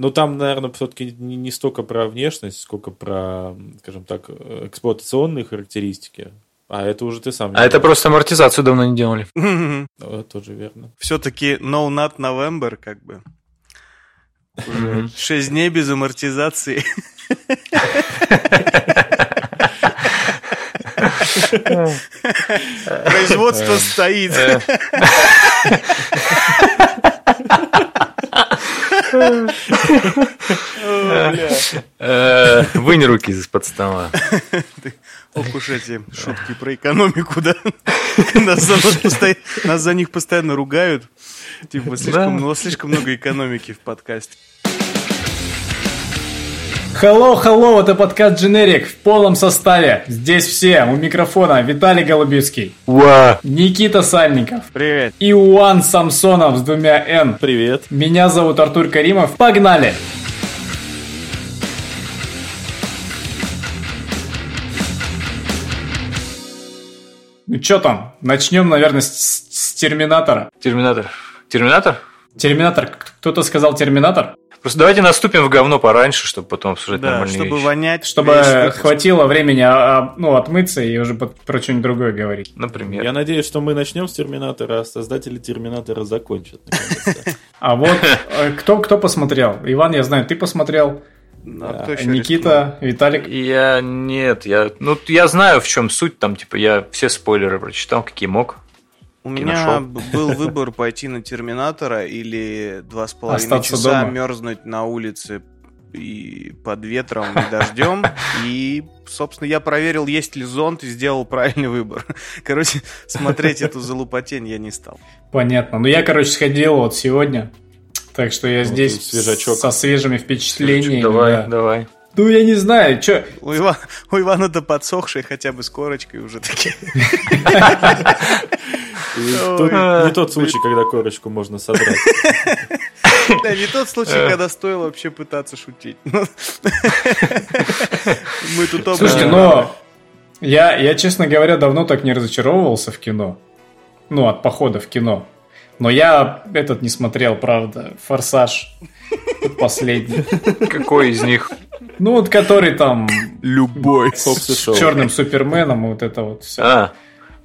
Ну, там, наверное, все-таки не, не столько про внешность, сколько про, скажем так, эксплуатационные характеристики. А это уже ты сам. А это просто амортизацию давно не делали. Ну, это тоже верно. Все-таки No Not November, как бы. Шесть дней без амортизации. Производство стоит. Э, вынь руки из-под стола. Ох уж эти шутки про экономику, да? Нас за, них постоянно ругают. Типа, слишком много экономики в подкасте. Hello, hello, это подкаст Generic в полном составе. Здесь все. У микрофона Виталий Голубицкий. Уа. Никита Сальников. Привет. И Уан Самсонов с двумя Н. Привет. Меня зовут Артур Каримов. Погнали! Ну что там? Начнем, наверное, с, с Терминатора. Терминатор. Терминатор? Терминатор. Кто-то сказал Терминатор? Просто давайте наступим в говно пораньше, чтобы потом обсуждать да, нормальные чтобы вещи. вонять. Чтобы вещи, хватило времени а, а, ну, отмыться и уже про что-нибудь другое говорить. Например. Я надеюсь, что мы начнем с Терминатора, а создатели Терминатора закончат. А вот э, кто кто посмотрел? Иван, я знаю, ты посмотрел. Да. А Никита, Виталик. Я нет, я ну я знаю в чем суть там, типа я все спойлеры прочитал, какие мог. У меня был выбор пойти на Терминатора или два с половиной часа дома. мерзнуть на улице и под ветром и дождем. И, собственно, я проверил, есть ли зонт, и сделал правильный выбор. Короче, смотреть эту залупотень я не стал. Понятно. Ну, я, короче, сходил вот сегодня. Так что я вот здесь свежачок. со свежими впечатлениями. Давай, да. давай. Ну, я не знаю, что... У, Ивана, у Ивана-то подсохшие хотя бы с корочкой уже такие. Не тот случай, когда корочку можно собрать. Да, не тот случай, когда стоило вообще пытаться шутить. Мы тут оба... Слушайте, но я, я, честно говоря, давно так не разочаровывался в кино. Ну, от похода в кино. Но я этот не смотрел, правда. Форсаж последний. Какой из них? Ну, вот который там... Любой. С черным суперменом, вот это вот все. А,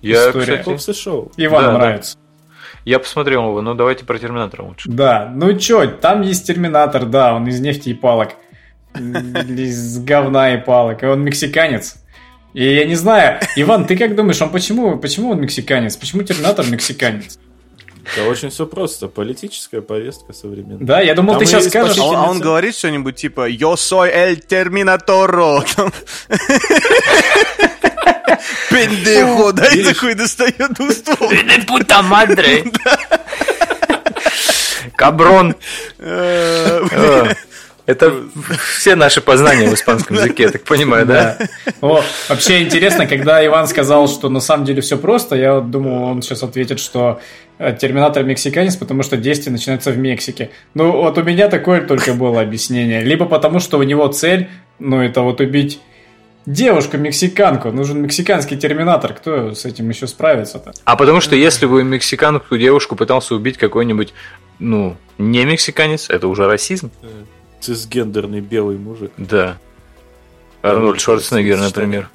я, история. Кстати, шоу. Ивану да, нравится. Да. Я посмотрел его, но давайте про Терминатора лучше. Да, ну чё, там есть Терминатор, да, он из нефти и палок. Из говна и палок. И он мексиканец. И я не знаю, Иван, ты как думаешь, он почему, почему он мексиканец? Почему Терминатор мексиканец? Это очень все просто. Политическая повестка современная. Да, я думал, Там ты сейчас скажешь. А, а он говорит что-нибудь типа «Yo soy el terminatorro». Пендехо, да, и такой достает двуствол. Ты пута мадре. Каброн. Это все наши познания в испанском языке, я так понимаю, да? О, вообще интересно, когда Иван сказал, что на самом деле все просто, я думал, он сейчас ответит, что э, Терминатор мексиканец, потому что действие начинается в Мексике. Ну, вот у меня такое только было объяснение. Либо потому, что у него цель, ну, это вот убить девушку-мексиканку. Нужен мексиканский терминатор. Кто с этим еще справится-то? А потому что если бы мексиканку девушку пытался убить какой-нибудь, ну, не мексиканец, это уже расизм. Цисгендерный белый мужик. Да. Арнольд Шварценеггер, например.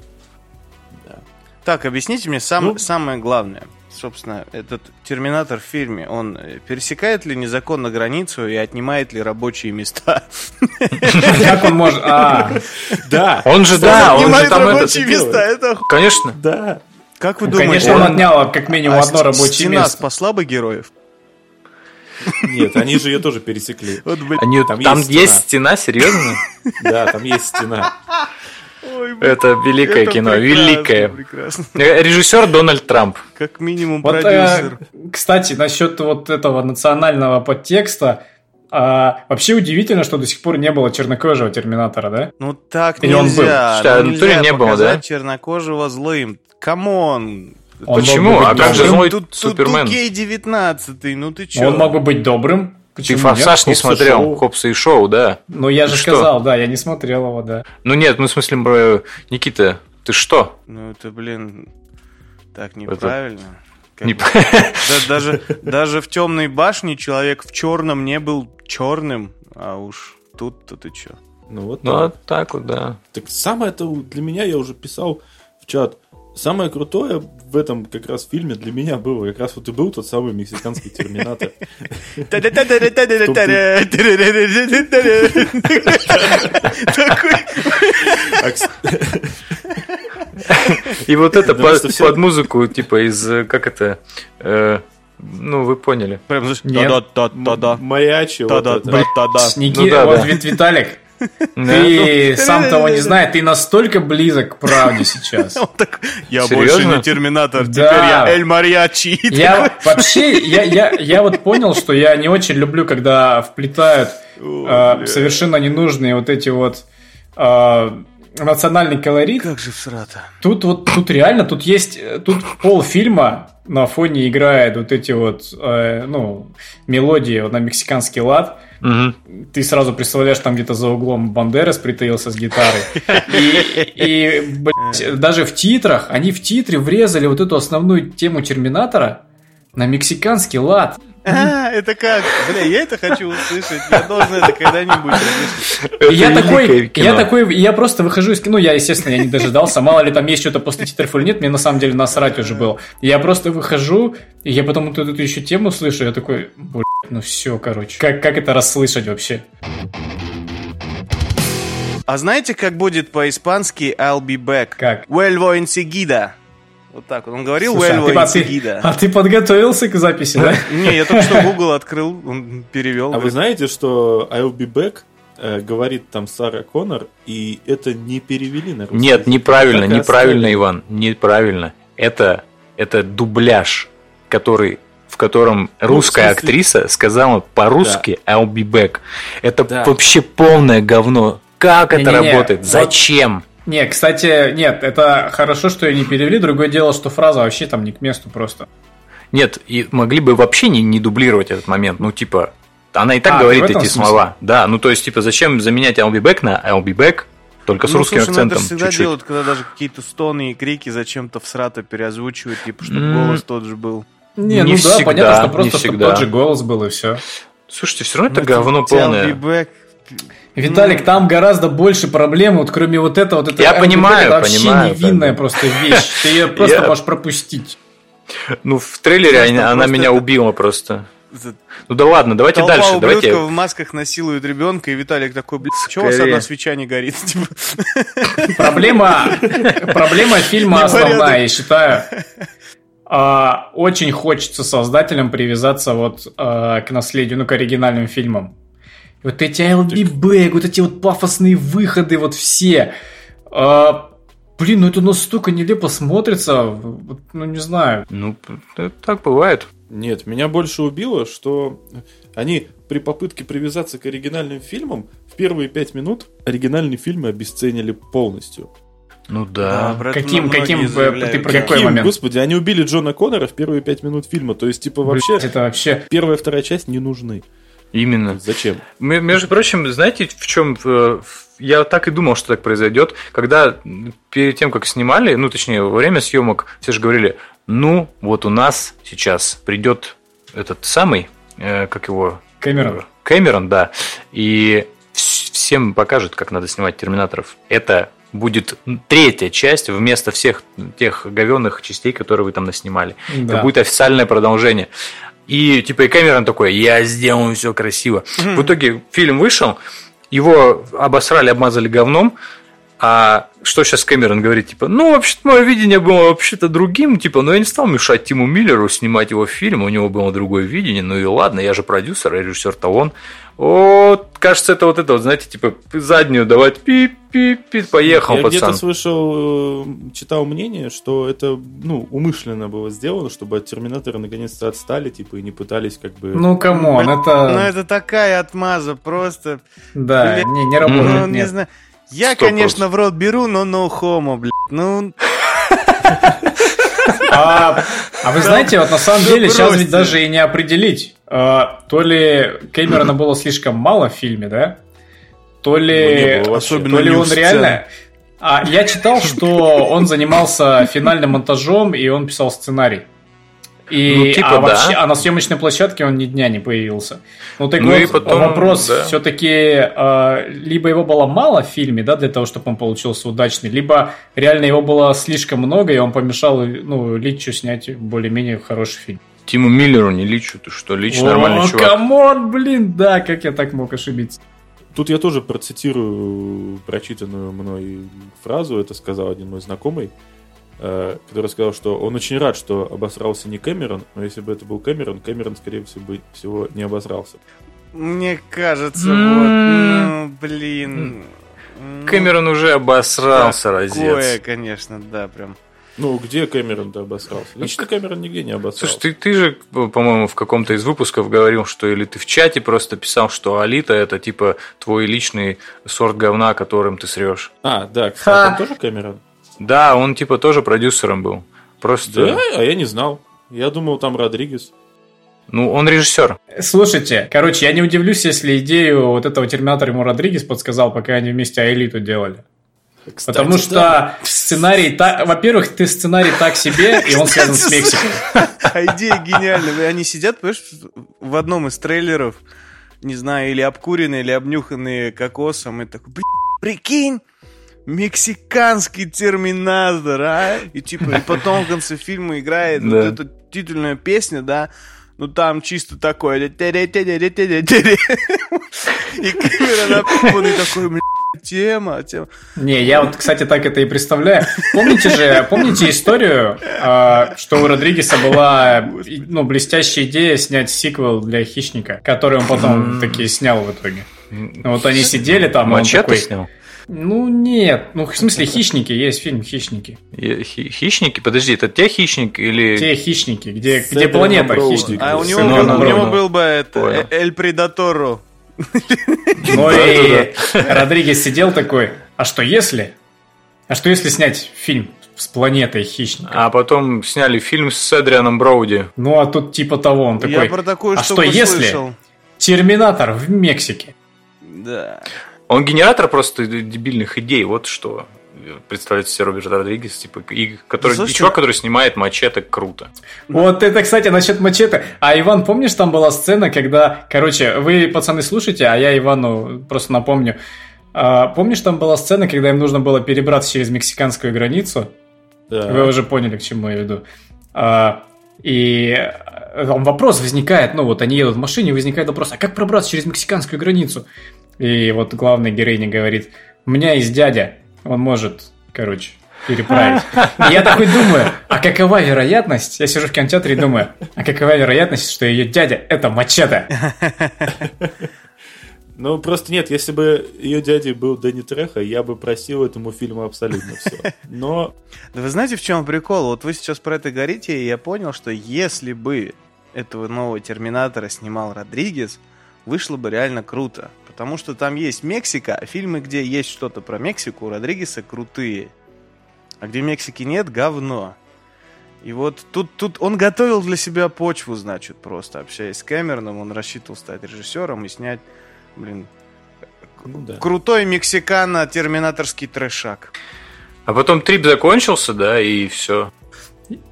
Да. Так, объясните мне сам, ну, самое главное собственно, этот терминатор в фильме, он э, пересекает ли незаконно границу и отнимает ли рабочие места? Как он может... А, да. Он же, да, он же там рабочие места, это... Конечно. Да. Как вы ну, думаете? Конечно, он отнял как минимум а одно рабочее место. спасла бы героев? Нет, они же ее тоже пересекли. Вот, они, там, там есть, есть стена, серьезно? Да, там есть стена. Ой, это великое это кино, великое. Прекрасно. Э, режиссер Дональд Трамп. Как минимум вот, продюсер. Э, кстати, насчет вот этого национального подтекста, а, вообще удивительно, что до сих пор не было чернокожего терминатора, да? Ну так Или нельзя. Он был? Что, ну, нельзя не было, да? чернокожего злым. Come on. Почему? А как же злой тут, Супермен? Тут Кей-19, ну ты чё? Он мог бы быть добрым, Почему Ты «Форсаж» не смотрел, шоу. «Хопса и шоу», да. Ну, я же что? сказал, да, я не смотрел его, да. Ну, нет, ну, в смысле, Никита, ты что? Ну, это, блин, так неправильно. Это... Не... Да, даже, даже в темной башне человек в черном не был черным, а уж тут-то ты чё? Ну вот ну, так. так вот, да. Так самое это для меня, я уже писал в чат, самое крутое в этом как раз фильме для меня было, как раз вот и был тот самый мексиканский терминатор. И вот это под музыку, типа из, как это, ну, вы поняли. Прям, да-да-да-да-да. Маячи. Да-да-да-да-да. Ники, вот Виталик, ты сам того не знаешь, ты настолько близок к правде сейчас. Я больше не Терминатор, теперь я Эль Мариачи. Я вообще, я вот понял, что я не очень люблю, когда вплетают а, совершенно ненужные вот эти вот а, национальный колорит. Как же всрато. Тут вот, тут реально, тут есть, тут пол фильма на фоне играет вот эти вот, э, ну, мелодии на мексиканский лад. Угу. Ты сразу представляешь, там где-то за углом Бандерас притаился с гитарой. И, и блядь, даже в титрах, они в титре врезали вот эту основную тему Терминатора на мексиканский лад. А, это как? Бля, я это хочу услышать. Я должен это когда-нибудь услышать. Я такой, я такой, я просто выхожу из кино. Я, естественно, я не дожидался. Мало ли там есть что-то после титров или нет. Мне на самом деле насрать уже было. Я просто выхожу, и я потом вот эту еще тему слышу. Я такой, блядь, ну все, короче. Как, как это расслышать вообще? А знаете, как будет по-испански I'll be back? Как? Vuelvo enseguida. Вот так вот. Он говорил Слушай, Vuelvo а, ты, а, ты, а ты подготовился к записи, да? Не, я только что Google открыл, он перевел. А вы знаете, что I'll be back э, говорит там Сара Коннор, и это не перевели на русский. Нет, неправильно, неправильно, Иван, неправильно. Это, это дубляж, который в котором ну, русская смысле... актриса сказала по-русски да. I'll be back. Это да. вообще полное говно. Как не, это не, не, работает? Зачем? Не, кстати, нет, это хорошо, что ее не перевели. Другое дело, что фраза вообще там не к месту просто. Нет, и могли бы вообще не, не дублировать этот момент. Ну, типа, она и так а, говорит эти смысле? слова. Да, ну то есть, типа, зачем заменять I'll be back на I'll be back, только с ну, русским слушай, акцентом. Ну, это всегда чуть-чуть. делают, когда даже какие-то стоны и крики зачем-то в срата переозвучивают, типа, чтобы mm. голос тот же был. Не, не ну всегда, да, понятно, что просто чтобы тот же голос был и все. Слушайте, все равно это, это говно полное. Back. Виталик, там гораздо больше проблем, вот кроме вот этого, вот это Я понимаю, это вообще понимаю, невинная просто вещь. Ты ее просто Я... можешь пропустить. Ну, в трейлере она, она меня убила просто. Ну да ладно, давайте Толпа дальше. Давайте. в масках насилует ребенка, и Виталик такой, блин, чего у вас одна свеча не горит? Типа. Проблема, проблема фильма основная, я считаю. А, очень хочется создателям привязаться вот а, к наследию, ну, к оригинальным фильмам. Вот эти back, вот эти вот пафосные выходы, вот все. А, блин, ну это настолько нелепо смотрится, ну не знаю. Ну, так бывает. Нет, меня больше убило, что они при попытке привязаться к оригинальным фильмам в первые пять минут оригинальные фильмы обесценили полностью. Ну да. А, каким, каким, ты про какой момент? Господи, они убили Джона Коннора в первые пять минут фильма. То есть, типа, вообще, Блин, это вообще... первая и вторая часть не нужны. Именно. Зачем? Между прочим, знаете, в чем э, я так и думал, что так произойдет, когда перед тем, как снимали, ну, точнее, во время съемок, все же говорили, ну, вот у нас сейчас придет этот самый, э, как его... Кэмерон. Кэмерон, да. И всем покажет, как надо снимать терминаторов. Это будет третья часть вместо всех тех говенных частей, которые вы там наснимали. Да. Это будет официальное продолжение. И типа и Кэмерон такой, я сделаю все красиво. В итоге фильм вышел, его обосрали, обмазали говном, а что сейчас Кэмерон говорит, типа, ну, вообще-то мое видение было вообще-то другим, типа, но я не стал мешать Тиму Миллеру снимать его фильм, у него было другое видение, ну и ладно, я же продюсер, а режиссер-то он. Вот, кажется, это вот это вот, знаете, типа, заднюю давать, пип-пип-пип, поехал, я пацан. Я где-то слышал, э, читал мнение, что это, ну, умышленно было сделано, чтобы от Терминатора наконец-то отстали, типа, и не пытались как бы... Ну, come on, это... Ну, это такая отмаза, просто... Да, не, не работает, ну, не знаю. Я, конечно, в рот беру, но no homo, блядь. Ну... А, а вы знаете, вот на самом деле сейчас ведь даже и не определить, а, то ли Кэмерона было слишком мало в фильме, да? То ли, ну, то ли он реально... А я читал, что он занимался финальным монтажом и он писал сценарий. И, ну, типа, а, вообще, да. а на съемочной площадке он ни дня не появился. Ну так ну, вот, и потом, вопрос да. все-таки э, либо его было мало в фильме, да, для того, чтобы он получился удачный, либо реально его было слишком много, и он помешал ну, Личу снять более-менее хороший фильм. Тиму Миллеру не Личу, ты что, Лич О, нормальный чувак. come on, блин, да, как я так мог ошибиться. Тут я тоже процитирую прочитанную мной фразу, это сказал один мой знакомый, который сказал, что он очень рад, что обосрался не Кэмерон, но если бы это был Кэмерон, Кэмерон, скорее всего, не обосрался. Мне кажется, вот, ну, блин. Кэмерон уже обосрался, разец. конечно, да, прям. Ну, где Кэмерон-то обосрался? Лично Кэмерон нигде не обосрался. Слушай, ты, ты же, по-моему, в каком-то из выпусков говорил, что или ты в чате просто писал, что Алита это типа твой личный сорт говна, которым ты срешь. А, да, кстати, он тоже Кэмерон? Да, он типа тоже продюсером был. Просто... Да, а я не знал. Я думал, там Родригес. Ну, он режиссер. Слушайте, короче, я не удивлюсь, если идею вот этого Терминатора ему Родригес подсказал, пока они вместе Аэлиту делали. Кстати, Потому что да. сценарий, так, во-первых, ты сценарий так себе, и он связан с Мексикой. А идея гениальная. Они сидят, понимаешь, в одном из трейлеров, не знаю, или обкуренные, или обнюханные кокосом, и такой, прикинь, мексиканский терминатор, а? И типа, и потом в конце фильма играет вот эта титульная песня, да, ну там чисто такое. И камера напуганный такой, тема, тема. Не, я вот, кстати, так это и представляю. Помните же, помните историю, а, что у Родригеса была ну, блестящая идея снять сиквел для Хищника, который он потом таки снял в итоге. Вот они сидели там, Мачете такой... снял? Ну нет, ну в смысле хищники, есть фильм Хищники. Хищники? Подожди, это те хищники или... Те хищники, где, где планета хищников. А у него, у него был бы это, Эль Предаторо. Ну и Родригес сидел такой, а что если? А что если снять фильм с планетой хищника? А потом сняли фильм с Эдрианом Броуди. Ну а тут типа того, он такой, Я про такую а что если Терминатор в Мексике? Да. Он генератор просто дебильных идей, вот что представляет себе Роберт Родригес, типа, и, который, Слушай, и чувак, который снимает мачете, круто. Вот это, кстати, насчет мачете. А Иван, помнишь, там была сцена, когда, короче, вы, пацаны, слушайте, а я Ивану просто напомню. А, помнишь, там была сцена, когда им нужно было перебраться через мексиканскую границу? Да. Вы уже поняли, к чему я веду. А, и вопрос возникает, ну вот они едут в машине, возникает вопрос, а как пробраться через мексиканскую границу? И вот главная героиня говорит, у меня есть дядя, он может, короче, переправить. И я такой думаю, а какова вероятность, я сижу в кинотеатре и думаю, а какова вероятность, что ее дядя это мачете? Ну, просто нет, если бы ее дядей был Дэнни Треха, я бы просил этому фильму абсолютно все. Но... Да вы знаете, в чем прикол? Вот вы сейчас про это говорите, и я понял, что если бы этого нового Терминатора снимал Родригес, вышло бы реально круто. Потому что там есть Мексика, а фильмы, где есть что-то про Мексику, у Родригеса крутые. А где Мексики нет, говно. И вот тут, тут он готовил для себя почву, значит, просто общаясь с Кэмероном, он рассчитывал стать режиссером и снять, блин, ну, да. крутой мексикано-терминаторский трэшак. А потом трип закончился, да, и все.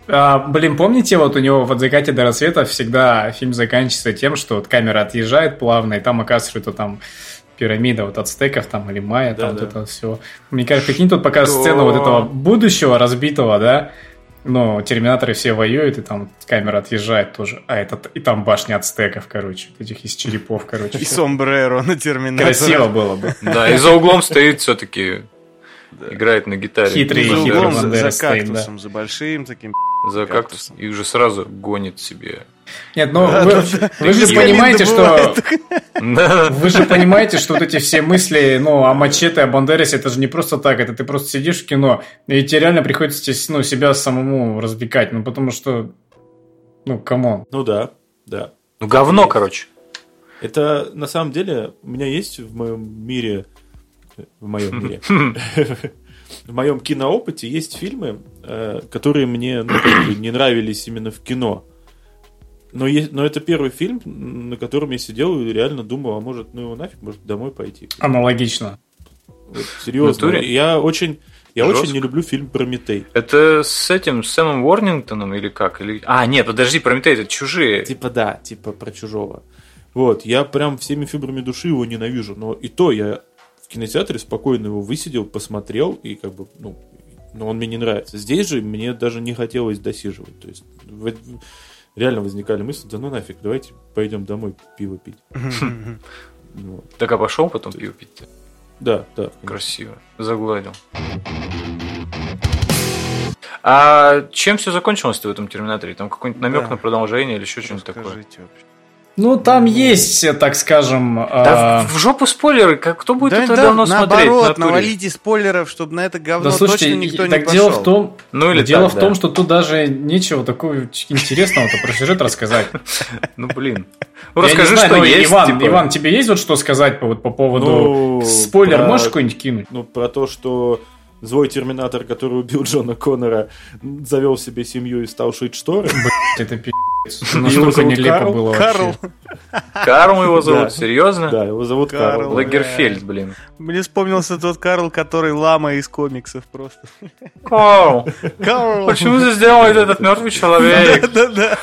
А, блин, помните, вот у него в «От закате до рассвета» всегда фильм заканчивается тем, что вот камера отъезжает плавно, и там оказывается, что там пирамида вот ацтеков там или майя, да, там да. вот это все. Мне кажется, какие тут пока сцену вот этого будущего разбитого, да, но терминаторы все воюют, и там камера отъезжает тоже. А этот, и там башня ацтеков, короче, этих из черепов, короче. И сомбреро на терминаторе. Красиво было бы. Да, и за углом стоит все-таки играет на гитаре. Хитрый, хитрый за, за кактусом, да. за большим таким за кактус и уже сразу гонит себе. Нет, ну вы, вы же понимаете, что вы же понимаете, что вот эти все мысли, ну, о мачете, о Бандересе, это же не просто так, это ты просто сидишь в кино, и тебе реально приходится ну, себя самому развлекать, ну, потому что, ну, come on. Ну да, да. Ну, говно, короче. Это, на самом деле, у меня есть в моем мире, в моем мире, в моем киноопыте есть фильмы, э, которые мне ну, не нравились именно в кино. Но, есть, но это первый фильм, на котором я сидел и реально думал, а может, ну его нафиг, может домой пойти. Аналогично. Вот, серьезно. Я очень, Я Жестко. очень не люблю фильм Прометей. Это с этим с Сэмом Уорнингтоном или как? Или... А, нет, подожди, Прометей это чужие. Типа да, типа про чужого. Вот, я прям всеми фибрами души его ненавижу. Но и то я в кинотеатре спокойно его высидел, посмотрел, и как бы, ну, но он мне не нравится. Здесь же мне даже не хотелось досиживать. То есть реально возникали мысли, да ну нафиг, давайте пойдем домой пиво пить. Так а пошел потом пиво пить? Да, да. Красиво. Загладил. А чем все закончилось-то в этом Терминаторе? Там какой-нибудь намек да. на продолжение или еще что-нибудь такое? Вообще. Ну, там есть, так скажем... Да э... в жопу спойлеры, как кто будет да, это да, давно наоборот, смотреть? Наоборот, навалите спойлеров, чтобы на это говно да, слушайте, точно никто так не пошел. Дело в том, ну, или дело так, в да. том, что тут даже нечего такого интересного-то про сюжет рассказать. Ну, блин. Ну, расскажи, что есть. Иван, типа. Иван, тебе есть вот что сказать по, вот, по поводу... Ну, Спойлер можешь какой-нибудь кинуть? Ну, про то, что злой терминатор, который убил Джона Коннора, завел себе семью и стал шить шторы. это пи***. Настолько нелепо Карл? было Карл. Карл его зовут, да. серьезно? Да, его зовут Карл. Лагерфельд, блин. Мне вспомнился тот Карл, который лама из комиксов просто. Карл! Карл! Почему ты сделал этот мертвый человек? Да-да-да.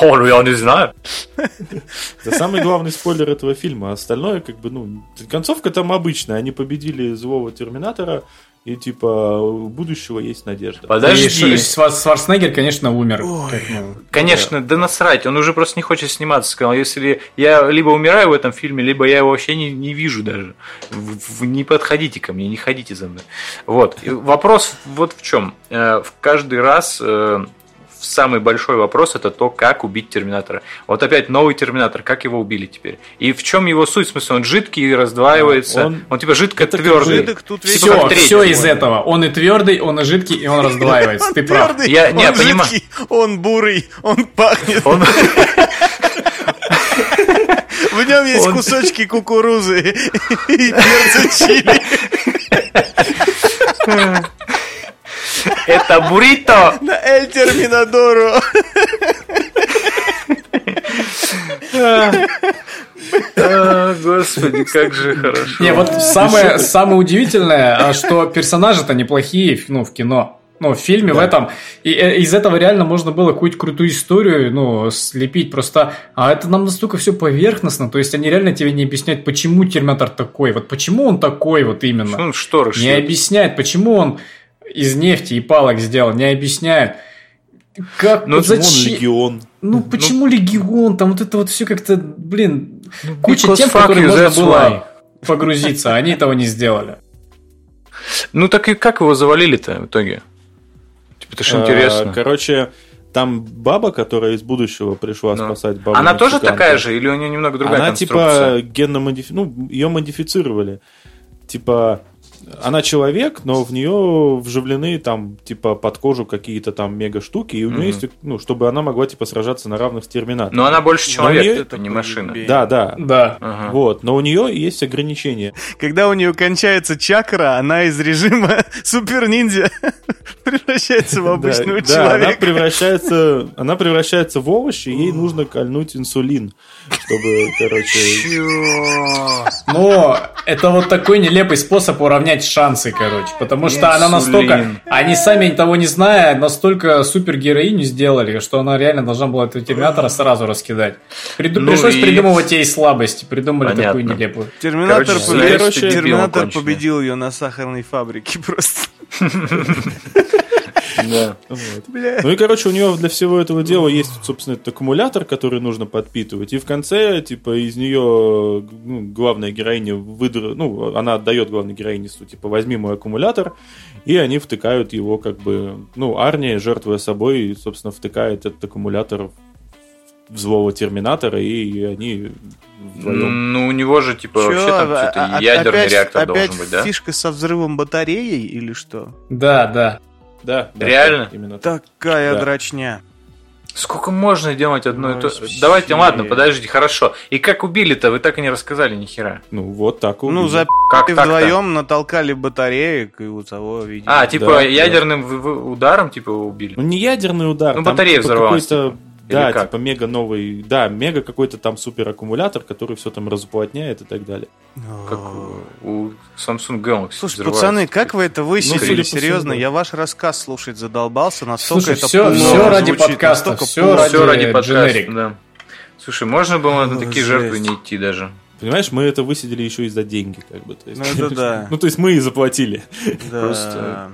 Он, я не знаю. Это самый главный спойлер этого фильма. Остальное, как бы, ну, концовка там обычная. Они победили злого Терминатора, и типа у будущего есть надежда. Подожди. И Шварценеггер, конечно, умер. Ой, ну, конечно, да. да насрать, он уже просто не хочет сниматься. Сказал, если я либо умираю в этом фильме, либо я его вообще не, не вижу даже. Вы не подходите ко мне, не ходите за мной. Вот. И вопрос вот в чем. Э, в каждый раз э, самый большой вопрос это то, как убить Терминатора. Вот опять новый Терминатор, как его убили теперь? И в чем его суть? В смысле, он жидкий, раздваивается, он, он типа жидко это твердый. Жидок, тут весь все, все из этого. Он и твердый, он и жидкий, и он раздваивается. Ты прав. Я не понимаю. Он бурый, он пахнет. В нем есть кусочки кукурузы и перца чили. Это буррито. На Эль Терминадору. А, господи, как же хорошо. Не, вот самое, самое удивительное, а что персонажи-то неплохие, ну, в кино. Ну, в фильме да. в этом. И э, из этого реально можно было какую-то крутую историю, ну, слепить. Просто, а это нам настолько все поверхностно. То есть они реально тебе не объясняют, почему Терминатор такой. Вот почему он такой вот именно. Что он шторы Не объясняет, почему он из нефти и палок сделал, не объясняют. Как, ну, зачем? легион. Ну, ну почему ну, легион? Там вот это вот все как-то, блин, ну, куча тем, которые можно было погрузиться, а они этого не сделали. Ну, так и как его завалили-то в итоге? Типа, это же а, интересно. Короче, там баба, которая из будущего пришла ну. спасать бабу. Она тоже такая же, или у нее немного другая Она типа генно модифицирована, ну, ее модифицировали. Типа, она человек, но в нее вживлены там, типа, под кожу какие-то там мега штуки, и у нее mm-hmm. есть, ну, чтобы она могла, типа, сражаться на равных с терминатором. Но она больше человек, нее... это не машина. Да, да. Да. Ага. Вот, но у нее есть ограничения. Когда у нее кончается чакра, она из режима супер ниндзя превращается в обычного человека. Да, она превращается, она превращается в овощ, и ей нужно кольнуть инсулин, чтобы, короче... Но это вот такой нелепый способ уравнять шансы, короче. Потому что она настолько... Они сами того не зная, настолько супергероиню сделали, что она реально должна была этого терминатора сразу раскидать. Приду... Ну Пришлось и... придумывать ей слабости. Придумали Понятно. такую нелепую. Терминатор, короче, короче, терминатор победил ее на сахарной фабрике просто. Да. Ну и, короче, у него для всего этого дела есть, собственно, этот аккумулятор, который нужно подпитывать. И в конце, типа, из нее ну, главная героиня выдр... Ну, она отдает главной героине, типа, возьми мой аккумулятор, и они втыкают его, как бы... Ну, Арни, жертвуя собой, собственно, втыкает этот аккумулятор в злого терминатора, и они вдвоем. Ну, у него же, типа, Чё? вообще там а, что-то а, ядерный опять, реактор опять должен быть, да? фишка со взрывом батареей или что? Да, да. Да, реально. Да, именно Такая да. дрочня. Сколько можно делать одно и то? Давайте, ладно, подождите, хорошо. И как убили-то? Вы так и не рассказали ни хера. Ну, вот так убили. Ну, за как вдвоем натолкали батареек и у того видели. А, типа да, ядерным да. ударом типа убили? Ну, не ядерный удар. Ну, батарея типа взорвалась. Типа. Да, типа мега новый, да, мега какой-то там супер аккумулятор, который все там разуплотняет и так далее. Как у Samsung Galaxy. Слушай, пацаны, как вы это высидели? Ну, Серьезно, я ваш рассказ слушать задолбался, настолько Слушай, это все, все ради подкаста, все ради, все ради подкаста, да. Слушай, можно было на такие жертвы не идти даже. Понимаешь, мы это высидели еще и за деньги, как бы. То есть, ну, это да. ну, то есть мы и заплатили. Да. Просто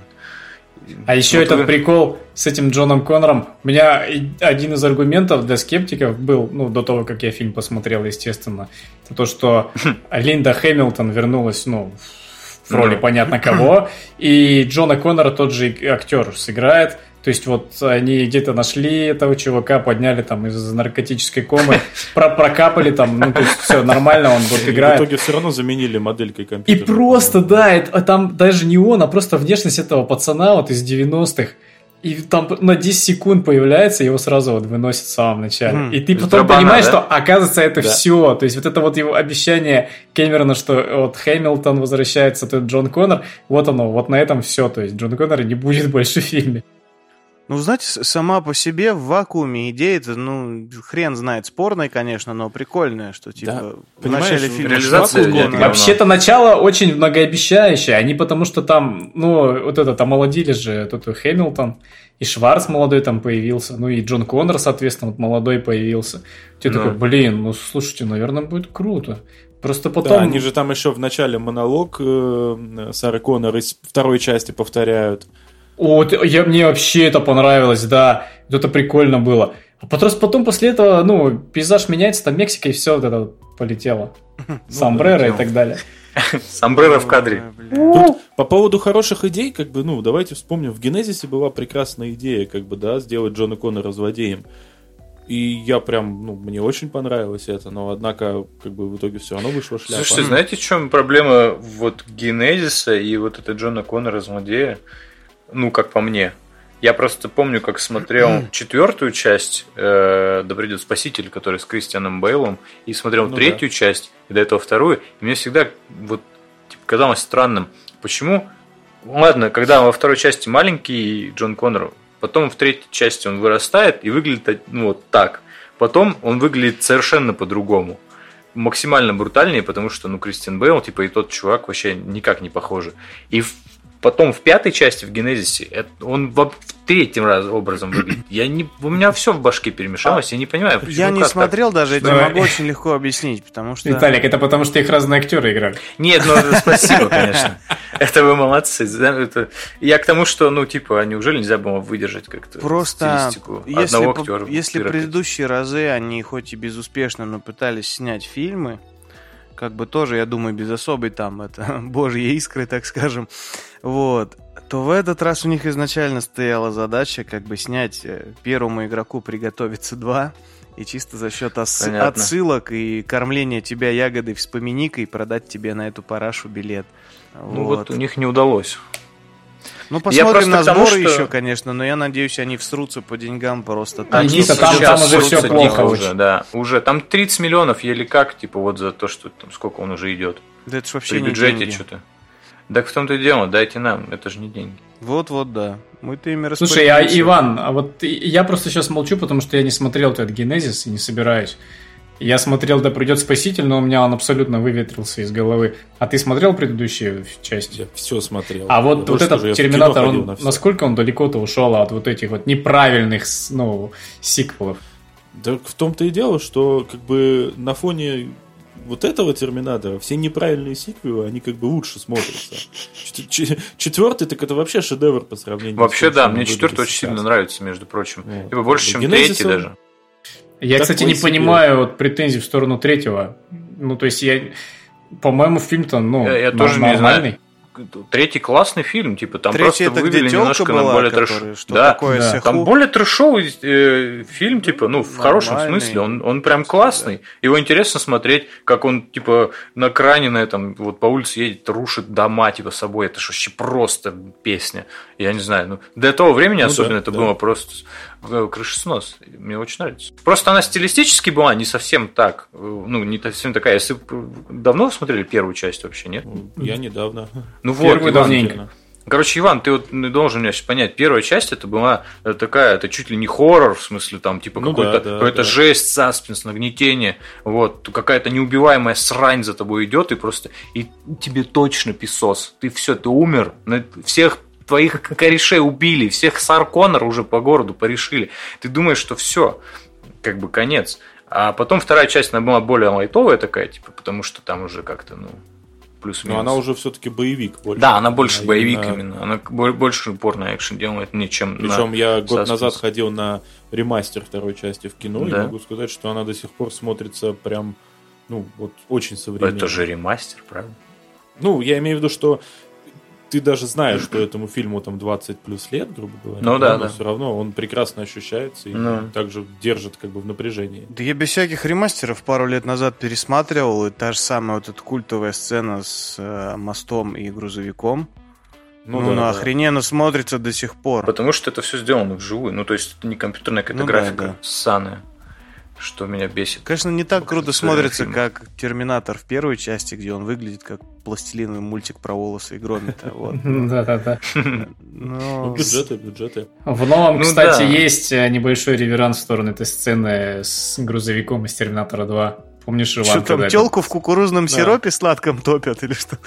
а еще вот этот вы... прикол с этим Джоном Коннором. У меня один из аргументов для скептиков был, ну, до того, как я фильм посмотрел, естественно, это то, что Линда Хэмилтон вернулась, ну, в роли понятно кого, и Джона Коннора тот же актер сыграет. То есть вот они где-то нашли этого чувака, подняли там из наркотической комы, про прокапали там, ну то есть все нормально, он вот играет. В итоге все равно заменили моделькой компьютера. И просто, да, это, там даже не он, а просто внешность этого пацана вот из 90-х. И там на 10 секунд появляется, его сразу вот выносят в самом начале. Mm. И ты потом Драбана, понимаешь, да? что оказывается это да. все. То есть вот это вот его обещание Кэмерона, что вот Хэмилтон возвращается, то Джон Коннор, вот оно, вот на этом все. То есть Джон Коннор не будет больше в фильме. Ну, знаете, сама по себе в вакууме идея это, ну, хрен знает, спорная, конечно, но прикольная, что типа да. в начале фильма реализация вакуум, Вообще-то начало очень многообещающее, они потому что там, ну, вот этот омолодили же, тут Хэмилтон, и Шварц молодой там появился, ну и Джон Коннор, соответственно, вот молодой появился. Ты ну. такой, блин, ну слушайте, наверное, будет круто. Просто потом... Да, они же там еще в начале монолог э, Сары Коннор из второй части повторяют. Вот, я, мне вообще это понравилось, да. Это прикольно было. А потом, потом после этого, ну, пейзаж меняется, там Мексика, и все вот это полетело. Самбрера и так далее. Самбрера в кадре. Тут по поводу хороших идей, как бы, ну, давайте вспомним, в Генезисе была прекрасная идея, как бы, да, сделать Джона Коннора злодеем. И я прям, ну, мне очень понравилось это, но однако, как бы в итоге все равно вышло шляпа. Слушайте, знаете, в чем проблема вот Генезиса и вот это Джона Коннора злодея? Ну, как по мне. Я просто помню, как смотрел четвертую часть э, «Да придет спаситель», который с Кристианом Бейлом, и смотрел ну, третью да. часть, и до этого вторую, и мне всегда вот типа, казалось странным, почему... Ладно, когда во второй части маленький Джон Коннор, потом в третьей части он вырастает и выглядит ну, вот так. Потом он выглядит совершенно по-другому максимально брутальнее, потому что, ну, Кристиан Бейл, типа, и тот чувак вообще никак не похожи. И в Потом в пятой части, в Генезисе, он в третьим раз образом выглядит. Я не, у меня все в башке перемешалось, я не понимаю, почему. Я не смотрел так. даже, Давай. могу очень легко объяснить, потому что... Виталик, это потому что их разные актеры играли. Нет, ну спасибо, конечно. Это вы молодцы. Это... Я к тому, что, ну, типа, а неужели нельзя было выдержать как-то Просто если, одного актера? Если предыдущие разы они хоть и безуспешно, но пытались снять фильмы, как бы тоже, я думаю, без особой там это божьей искры, так скажем, вот, то в этот раз у них изначально стояла задача как бы снять э, первому игроку приготовиться два, и чисто за счет ос- отсылок и кормления тебя ягодой вспоминикой продать тебе на эту парашу билет. Ну вот, вот у них не удалось. Ну, посмотрим на сборы что... еще, конечно, но я надеюсь, они всрутся по деньгам просто так. Они там, там, там уже все плохо уже, да. Уже там 30 миллионов еле как, типа, вот за то, что там сколько он уже идет. Да это ж вообще При не бюджете деньги. что-то. Так в том-то и дело, дайте нам, это же не деньги. Вот-вот, да. Мы-то ими Слушай, а Иван, а вот я просто сейчас молчу, потому что я не смотрел этот Генезис и не собираюсь. Я смотрел «Да придет спаситель», но у меня он абсолютно выветрился из головы. А ты смотрел предыдущие части? Я все смотрел. А вот, вот этот «Терминатор», он, на насколько он далеко-то ушел от вот этих вот неправильных ну, сиквелов? Да в том-то и дело, что как бы на фоне вот этого Терминатора все неправильные сиквелы, они как бы лучше смотрятся. Четвертый, так это вообще шедевр по сравнению Вообще, с да, мне четвертый очень сильно нравится, между прочим. Вот. Типа больше, чем третий даже. Я, Такой кстати, не себе. понимаю вот претензий в сторону третьего. Ну, то есть я, по-моему, фильм-то, ну, я, я тоже не знаю третий классный фильм, типа там Третий просто вывели немножко была, на более трэш... да, такое да. там более трэшовый э, фильм, типа, ну, в Нормальный. хорошем смысле, он, он прям классный. Да. Его интересно смотреть, как он, типа, на кране на этом, вот по улице едет, рушит дома, типа, собой. Это же вообще просто песня. Я не знаю, ну, до того времени ну, особенно да, это да. было просто крышеснос. Мне очень нравится. Просто она стилистически была не совсем так. Э, ну, не совсем такая. Если давно смотрели первую часть вообще, нет? Я недавно. Ну вот, давненько. Короче, Иван, ты вот должен меня понять, первая часть это была такая, это чуть ли не хоррор, в смысле, там, типа, ну, какой-то, да, да, какой-то да. жесть, саспенс, нагнетение, вот, какая-то неубиваемая срань за тобой идет, и просто, и тебе точно песос, ты все, ты умер, всех твоих корешей убили, всех Сарконор уже по городу порешили, ты думаешь, что все, как бы конец. А потом вторая часть, она была более лайтовая такая, типа, потому что там уже как-то, ну, плюс-минус. Но она уже все-таки боевик больше. Да, она больше она боевик именно... именно. Она больше упор на экшен делает, не чем Причем на я год саспенс. назад ходил на ремастер второй части в кино, да. и могу сказать, что она до сих пор смотрится прям, ну, вот очень современно. Это же ремастер, правильно? Ну, я имею в виду, что ты даже знаешь, что этому фильму там 20 плюс лет, грубо говоря. Ну да, но да. все равно он прекрасно ощущается и ну. также держит как бы в напряжении. Да я без всяких ремастеров пару лет назад пересматривал, и та же самая вот эта культовая сцена с э, мостом и грузовиком. Ну, ну да, да. охрененно смотрится до сих пор. Потому что это все сделано вживую. Ну, то есть это не компьютерная какая-то ну, графика да, да. ссаная что меня бесит. Конечно, не так круто смотрится, фильмах. как Терминатор в первой части, где он выглядит как пластилиновый мультик про волосы и громита. Да-да-да. Ну, бюджеты, бюджеты. В новом, ну кстати, есть э, небольшой реверанс в сторону этой сцены с грузовиком из Терминатора 2. Помнишь, Иван? Что там, телку в кукурузном сиропе сладком топят или что?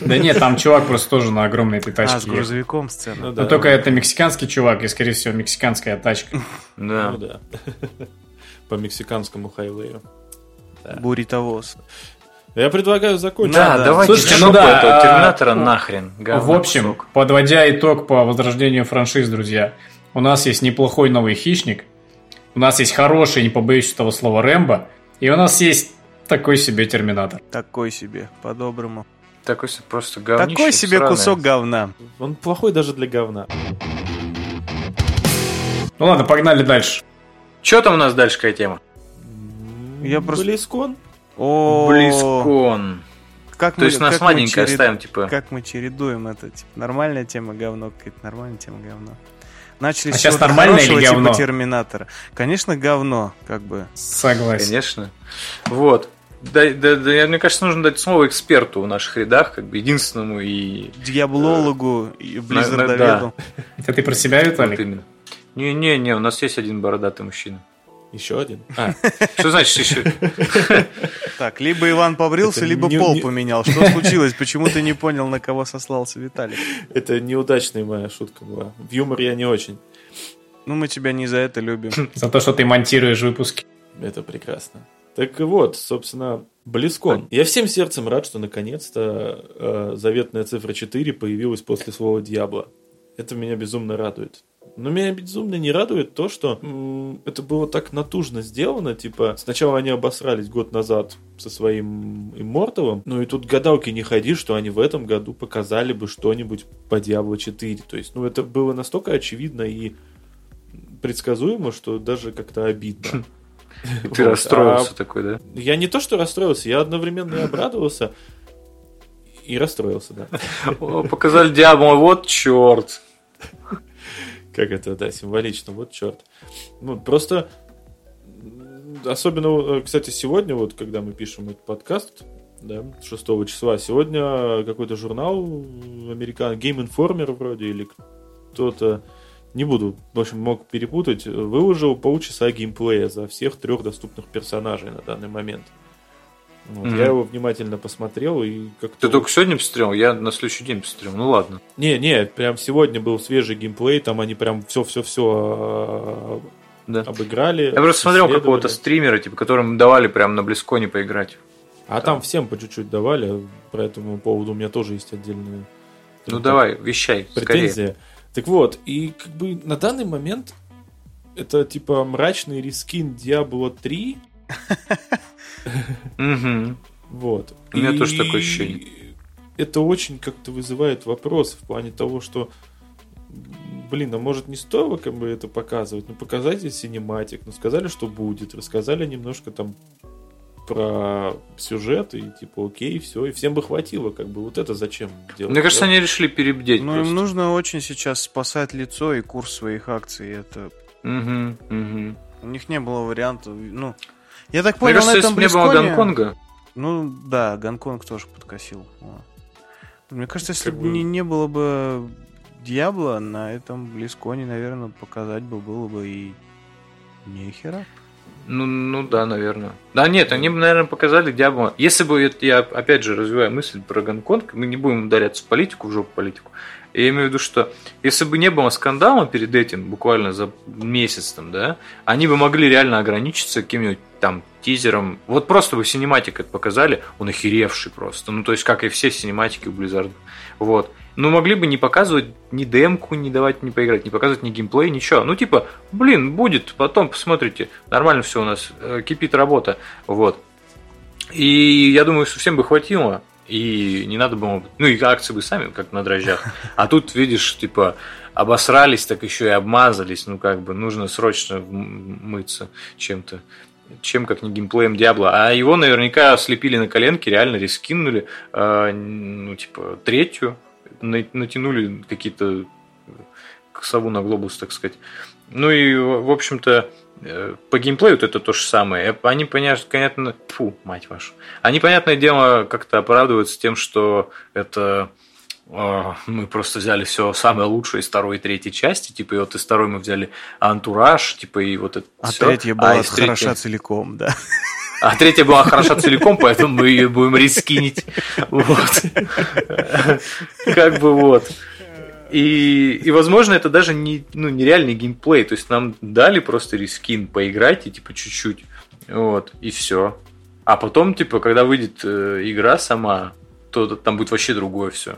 Да нет, там чувак просто тоже на огромной этой тачке. А, с грузовиком сцена. Ну Но только это мексиканский чувак, и, скорее всего, мексиканская тачка. Да. Ну да по мексиканскому хайвею. Да. Буритовоз. Я предлагаю закончить. Да, да. давайте Слушайте, ну да, этого Терминатора а, нахрен. В общем, кусок. подводя итог по возрождению франшиз, друзья, у нас есть неплохой новый хищник, у нас есть хороший, не побоюсь этого слова, Рэмбо, и у нас есть такой себе Терминатор. Такой себе, по-доброму. Такой себе просто говнище. Такой себе сраное. кусок говна. Он плохой даже для говна. Ну ладно, погнали дальше. Что там у нас дальше какая тема? Я просто... Близкон? О, Близкон. Как То мы, есть нас маленько черед... оставим, типа. Как мы чередуем это? Типа, нормальная тема говно, какая-то нормальная тема говно. Начали а сейчас нормальное или типа говно? Типа Терминатора. Конечно, говно, как бы. Согласен. Конечно. Вот. Да, да, да, мне кажется, нужно дать слово эксперту в наших рядах, как бы единственному и... Дьяволологу и Близзардоведу. Да. Это ты про себя, Виталик? Вот именно. Не-не-не, у нас есть один бородатый мужчина. Еще один? А, что значит еще? Так, либо Иван побрился, либо пол поменял. Что случилось? Почему ты не понял, на кого сослался Виталий? Это неудачная моя шутка была. В юмор я не очень. Ну, мы тебя не за это любим. За то, что ты монтируешь выпуски. Это прекрасно. Так вот, собственно, Близкон. Я всем сердцем рад, что наконец-то э, заветная цифра 4 появилась после слова «Дьябло». Это меня безумно радует. Но меня безумно не радует то, что м- это было так натужно сделано. Типа, сначала они обосрались год назад со своим Имморталом, ну и тут гадалки не ходи, что они в этом году показали бы что-нибудь по Diablo 4. То есть, ну это было настолько очевидно и предсказуемо, что даже как-то обидно. Ты расстроился а такой, да? Я не то, что расстроился, я одновременно и обрадовался, и расстроился, да. Показали Диабло, вот черт. Как это, да, символично, вот черт. Ну, просто особенно, кстати, сегодня, вот когда мы пишем этот подкаст, да, 6 числа, сегодня какой-то журнал американ, Game Informer вроде, или кто-то, не буду, в общем, мог перепутать, выложил полчаса геймплея за всех трех доступных персонажей на данный момент. Вот, mm-hmm. Я его внимательно посмотрел и как-то... Ты только сегодня посмотрел? Я на следующий день посмотрел. Ну ладно. Не, не, прям сегодня был свежий геймплей, там они прям все-все-все а, да. обыграли. Я просто смотрел какого-то стримера, типа, которым давали прям на Близконе поиграть. А там, там всем по чуть-чуть давали, по этому поводу у меня тоже есть отдельные... Ну давай, вещай, претензия. Скорее. Так вот, и как бы на данный момент это типа мрачный рискин Diablo 3, Вот. У меня тоже такое ощущение. Это очень как-то вызывает вопрос в плане того, что блин, а может не стоило как бы это показывать? Ну, показайте синематик, ну, сказали, что будет, рассказали немножко там про сюжет, и типа, окей, все, и всем бы хватило, как бы, вот это зачем делать? Мне кажется, да? они решили перебдеть Ну, им нужно очень сейчас спасать лицо и курс своих акций, это... Угу, угу. У них не было вариантов, ну, я так понял, Мне кажется, на этом если бы не было Гонконга... Ну, да, Гонконг тоже подкосил. Мне кажется, если бы не, не было бы Диабло, на этом Близконе, наверное, показать бы было бы и нехера. Ну, ну да, наверное. Да нет, они бы, наверное, показали Диабло. Если бы, я опять же развиваю мысль про Гонконг, мы не будем ударяться в политику, в жопу политику. Я имею в виду, что если бы не было скандала перед этим, буквально за месяц там, да, они бы могли реально ограничиться каким-нибудь там тизером. Вот просто бы cinematic это показали, он охеревший просто. Ну, то есть, как и все синематики у Blizzard. Вот. Ну, могли бы не показывать ни демку, не давать не поиграть, не показывать ни геймплей, ничего. Ну, типа, блин, будет, потом посмотрите. Нормально все у нас, э, кипит работа. Вот. И я думаю, что всем бы хватило. И не надо было... Ну, и акции бы сами, как на дрожжах. А тут, видишь, типа, обосрались, так еще и обмазались. Ну, как бы, нужно срочно мыться чем-то чем как не геймплеем Диабло. А его наверняка слепили на коленке, реально рискинули, э, ну, типа, третью натянули какие-то сову на глобус, так сказать. Ну и, в общем-то, э, по геймплею это то же самое. Они, понятно, фу, мать вашу. Они, понятное дело, как-то оправдываются тем, что это э, мы просто взяли все самое лучшее из второй и третьей части, типа, и вот из второй мы взяли антураж, типа, и вот это А все. третья была а хороша третьей... целиком, да. А третья была хороша целиком, поэтому мы ее будем рискинить. Вот. Как бы вот. И, и, возможно, это даже не, ну, нереальный геймплей. То есть нам дали просто рискин поиграть и типа чуть-чуть. Вот, и все. А потом, типа, когда выйдет э, игра сама, то там будет вообще другое все.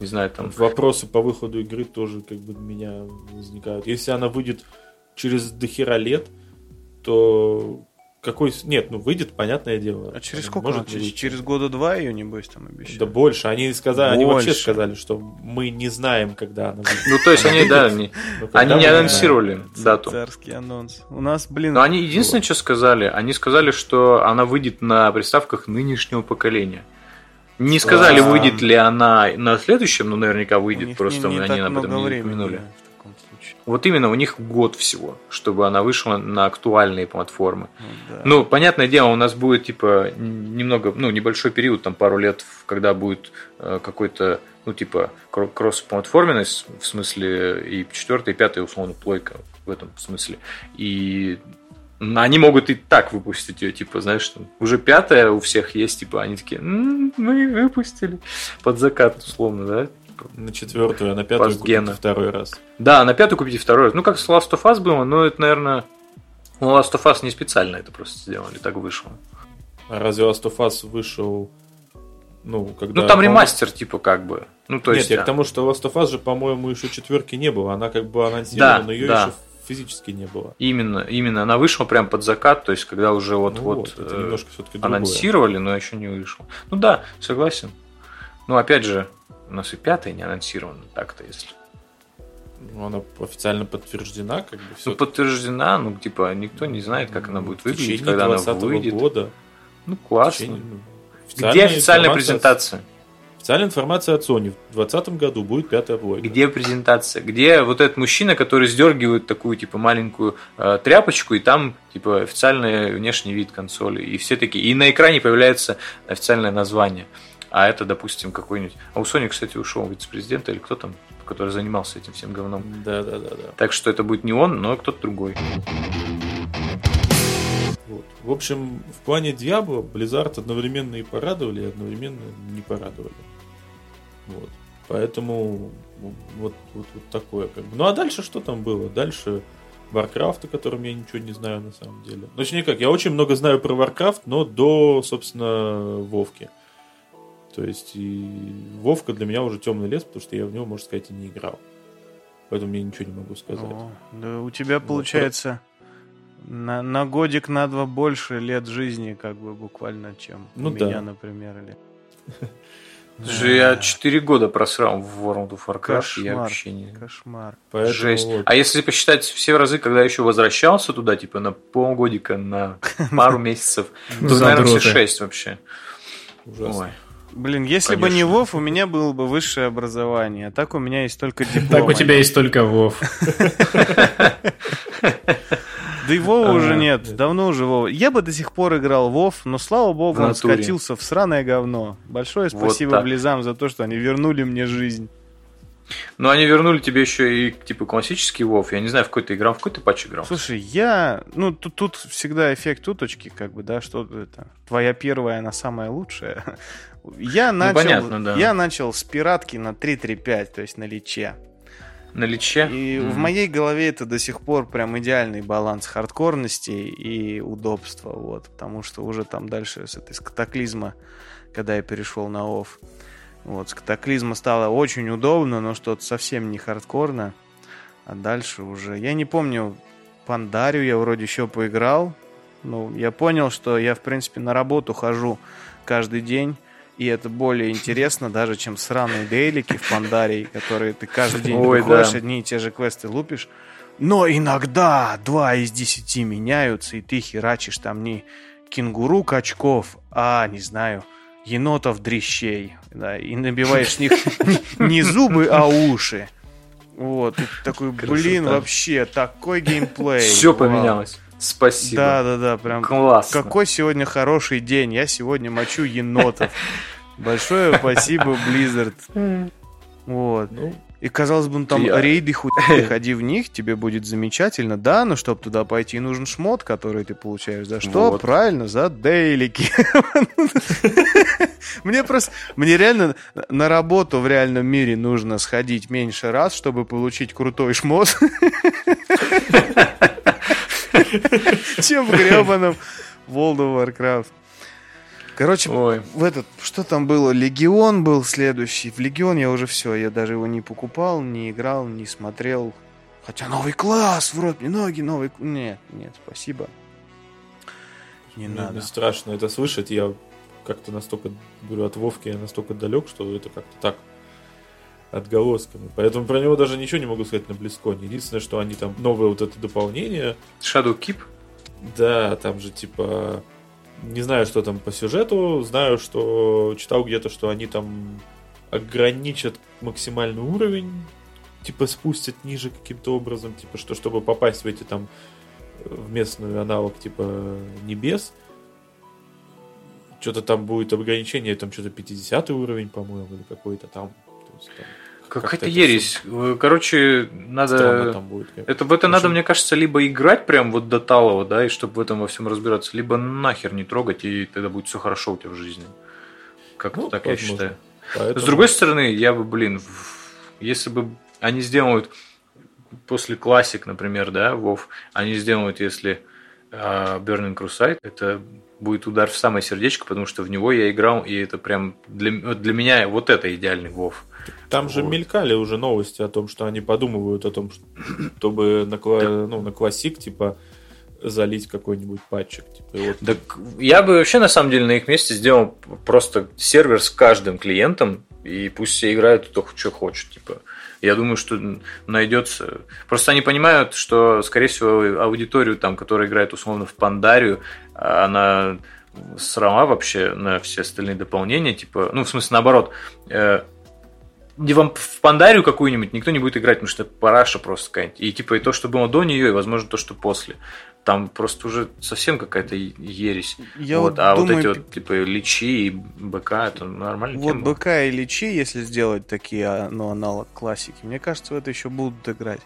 Не знаю, там. Вопросы по выходу игры тоже как бы у меня возникают. Если она выйдет через дохера лет, то какой... Нет, ну выйдет, понятное дело. А через сколько? Может, через, через года два ее, небось, там обещали? Да больше. Они сказали, больше. они вообще сказали, что мы не знаем, когда она выйдет. Ну, то есть они, да, они, они не анонсировали дату. Царский анонс. У нас, блин... Но они единственное, что сказали, они сказали, что она выйдет на приставках нынешнего поколения. Не сказали, выйдет ли она на следующем, но наверняка выйдет, просто они об этом не упомянули. Вот именно у них год всего, чтобы она вышла на актуальные платформы. Ну, да. ну, понятное дело, у нас будет типа немного, ну, небольшой период, там пару лет, когда будет э, какой-то, ну, типа кросс-платформенность, в смысле и четвертая, и пятая, условно, плойка в этом смысле. И они могут и так выпустить ее, типа, знаешь, там, уже пятая у всех есть, типа, они такие, мы выпустили под закат, условно, да, на четвертую, а на пятую купите второй раз. Да, на пятую купите второй раз. Ну, как с Last of Us было, но это, наверное... Ну, Last of Us не специально это просто сделали, так вышло. А разве Last of Us вышел... Ну, когда... Ну, там ремастер, типа, как бы. Ну, то Нет, есть... я а... к тому, что Last of Us же, по-моему, еще четверки не было. Она как бы анонсирована, да, но ее да. еще физически не было. Именно, именно. Она вышла прям под закат, то есть когда уже вот-вот ну, вот, вот, э, анонсировали, но еще не вышла. Ну да, согласен. Ну, опять же, у нас и пятая не анонсирована, так-то, если. Ну, она официально подтверждена, как бы все. Ну, подтверждена, ну, типа, никто не знает, как она будет выглядеть, когда она выйдет. года. Ну, классно. Течение, ну, Где официальная презентация? Официальная информация от Sony. В 2020 году будет пятая плойка. Где презентация? Где вот этот мужчина, который сдергивает такую, типа, маленькую э, тряпочку, и там, типа, официальный внешний вид консоли. И все такие. И на экране появляется официальное название а это, допустим, какой-нибудь... А у Sony, кстати, ушел вице-президент или кто там, который занимался этим всем говном. Да, да, да, да. Так что это будет не он, но кто-то другой. Вот. В общем, в плане Диабло Blizzard одновременно и порадовали, и одновременно не порадовали. Вот. Поэтому вот, вот, вот такое как бы. Ну а дальше что там было? Дальше Warcraft, о котором я ничего не знаю на самом деле. Ну, точнее как, я очень много знаю про Warcraft, но до, собственно, Вовки. То есть и Вовка для меня уже темный лес, потому что я в него, можно сказать, и не играл. Поэтому я ничего не могу сказать. О, да у тебя получается вот. на, на годик, на два больше лет жизни, как бы буквально, чем ну, у да. меня, например, или. Слушай, я 4 года просрал в World of Warcraft, кошмар, я вообще не... Кошмар. Поэтому Жесть. Вот. А если посчитать все разы, когда я еще возвращался туда, типа на полгодика, на пару месяцев, то, наверное, все 6 вообще. Ужасно. Блин, если Конечно. бы не Вов, у меня было бы высшее образование. А так у меня есть только диплом. Так у тебя есть только Вов. Да и Вова уже нет, давно уже Вова. Я бы до сих пор играл Вов, но слава богу, он скатился в сраное говно. Большое спасибо Близам за то, что они вернули мне жизнь. Но они вернули тебе еще и типа классический Вов. Я не знаю, в какой ты играл, в какой ты патч играл. Слушай, я. Ну, тут, тут всегда эффект уточки, как бы, да, что это. Твоя первая, она самая лучшая. Я ну, начал, ну, понятно, да. я начал с пиратки на 3.3.5, то есть на личе. На личе? И mm-hmm. в моей голове это до сих пор прям идеальный баланс хардкорности и удобства, вот, потому что уже там дальше с этой с катаклизма, когда я перешел на офф, вот, с катаклизма стало очень удобно, но что-то совсем не хардкорно. А дальше уже... Я не помню, Пандарию я вроде еще поиграл. Ну, я понял, что я, в принципе, на работу хожу каждый день. И это более интересно даже, чем сраные дейлики в Пандарии, которые ты каждый день Ой, выходишь, да. одни и те же квесты лупишь. Но иногда два из десяти меняются, и ты херачишь там не кенгуру качков, а, не знаю, енотов дрещей, да, и набиваешь с них не зубы, а уши. Вот, и такой, блин, вообще, такой геймплей. Все поменялось. Спасибо. Да, да, да, прям. Классно. Какой сегодня хороший день. Я сегодня мочу енотов. Большое спасибо, Blizzard. Вот. Ну, и казалось бы, ну там я... рейды хоть приходи в них, тебе будет замечательно, да, но чтобы туда пойти, нужен шмот, который ты получаешь. За что? Вот. Правильно, за дейлики. Мне просто, мне реально на работу в реальном мире нужно сходить меньше раз, чтобы получить крутой шмот. Чем в гребаном World of Warcraft. Короче, Ой. в этот, что там было? Легион был следующий. В Легион я уже все, я даже его не покупал, не играл, не смотрел. Хотя новый класс, в рот мне ноги, новый... Нет, нет, спасибо. Не мне, надо. Страшно это слышать. Я как-то настолько, говорю, от Вовки я настолько далек, что это как-то так отголосками. Поэтому про него даже ничего не могу сказать на Близконе. Единственное, что они там новое вот это дополнение. Shadow Keep? Да, там же типа не знаю, что там по сюжету. Знаю, что читал где-то, что они там ограничат максимальный уровень, типа спустят ниже каким-то образом, типа что чтобы попасть в эти там в местную аналог типа небес, что-то там будет ограничение, там что-то 50 уровень, по-моему, или какой-то там. То есть, там Какая-то ересь. Все... Короче, надо... Там будет, это в это Очень... надо, мне кажется, либо играть прям вот до талого, да, и чтобы в этом во всем разбираться, либо нахер не трогать, и тогда будет все хорошо у тебя в жизни. Как-то ну, так я считаю. Поэтому... С другой стороны, я бы, блин, если бы они сделают после классик, например, да, Вов, они сделают, если uh, Burning Crusade, это будет удар в самое сердечко, потому что в него я играл, и это прям для, для меня вот это идеальный Вов. Там вот. же мелькали уже новости о том, что они подумывают о том, чтобы на, ну, на классик, типа, залить какой-нибудь патчик. Типа, вот. Так я бы вообще на самом деле на их месте сделал просто сервер с каждым клиентом, и пусть все играют кто что хочет. Типа. Я думаю, что найдется. Просто они понимают, что, скорее всего, аудиторию, там, которая играет условно в Пандарию, она срама вообще на все остальные дополнения. Типа, ну, в смысле, наоборот, э, не вам в Пандарию какую-нибудь никто не будет играть, потому что параша просто какая-нибудь. И типа и то, что было до нее, и возможно то, что после. Там просто уже совсем какая-то ересь. Я вот, вот а думаю, вот эти вот типа личи и БК, это нормально. Вот тема. БК и личи, если сделать такие, а, ну, аналог классики, мне кажется, в это еще будут играть.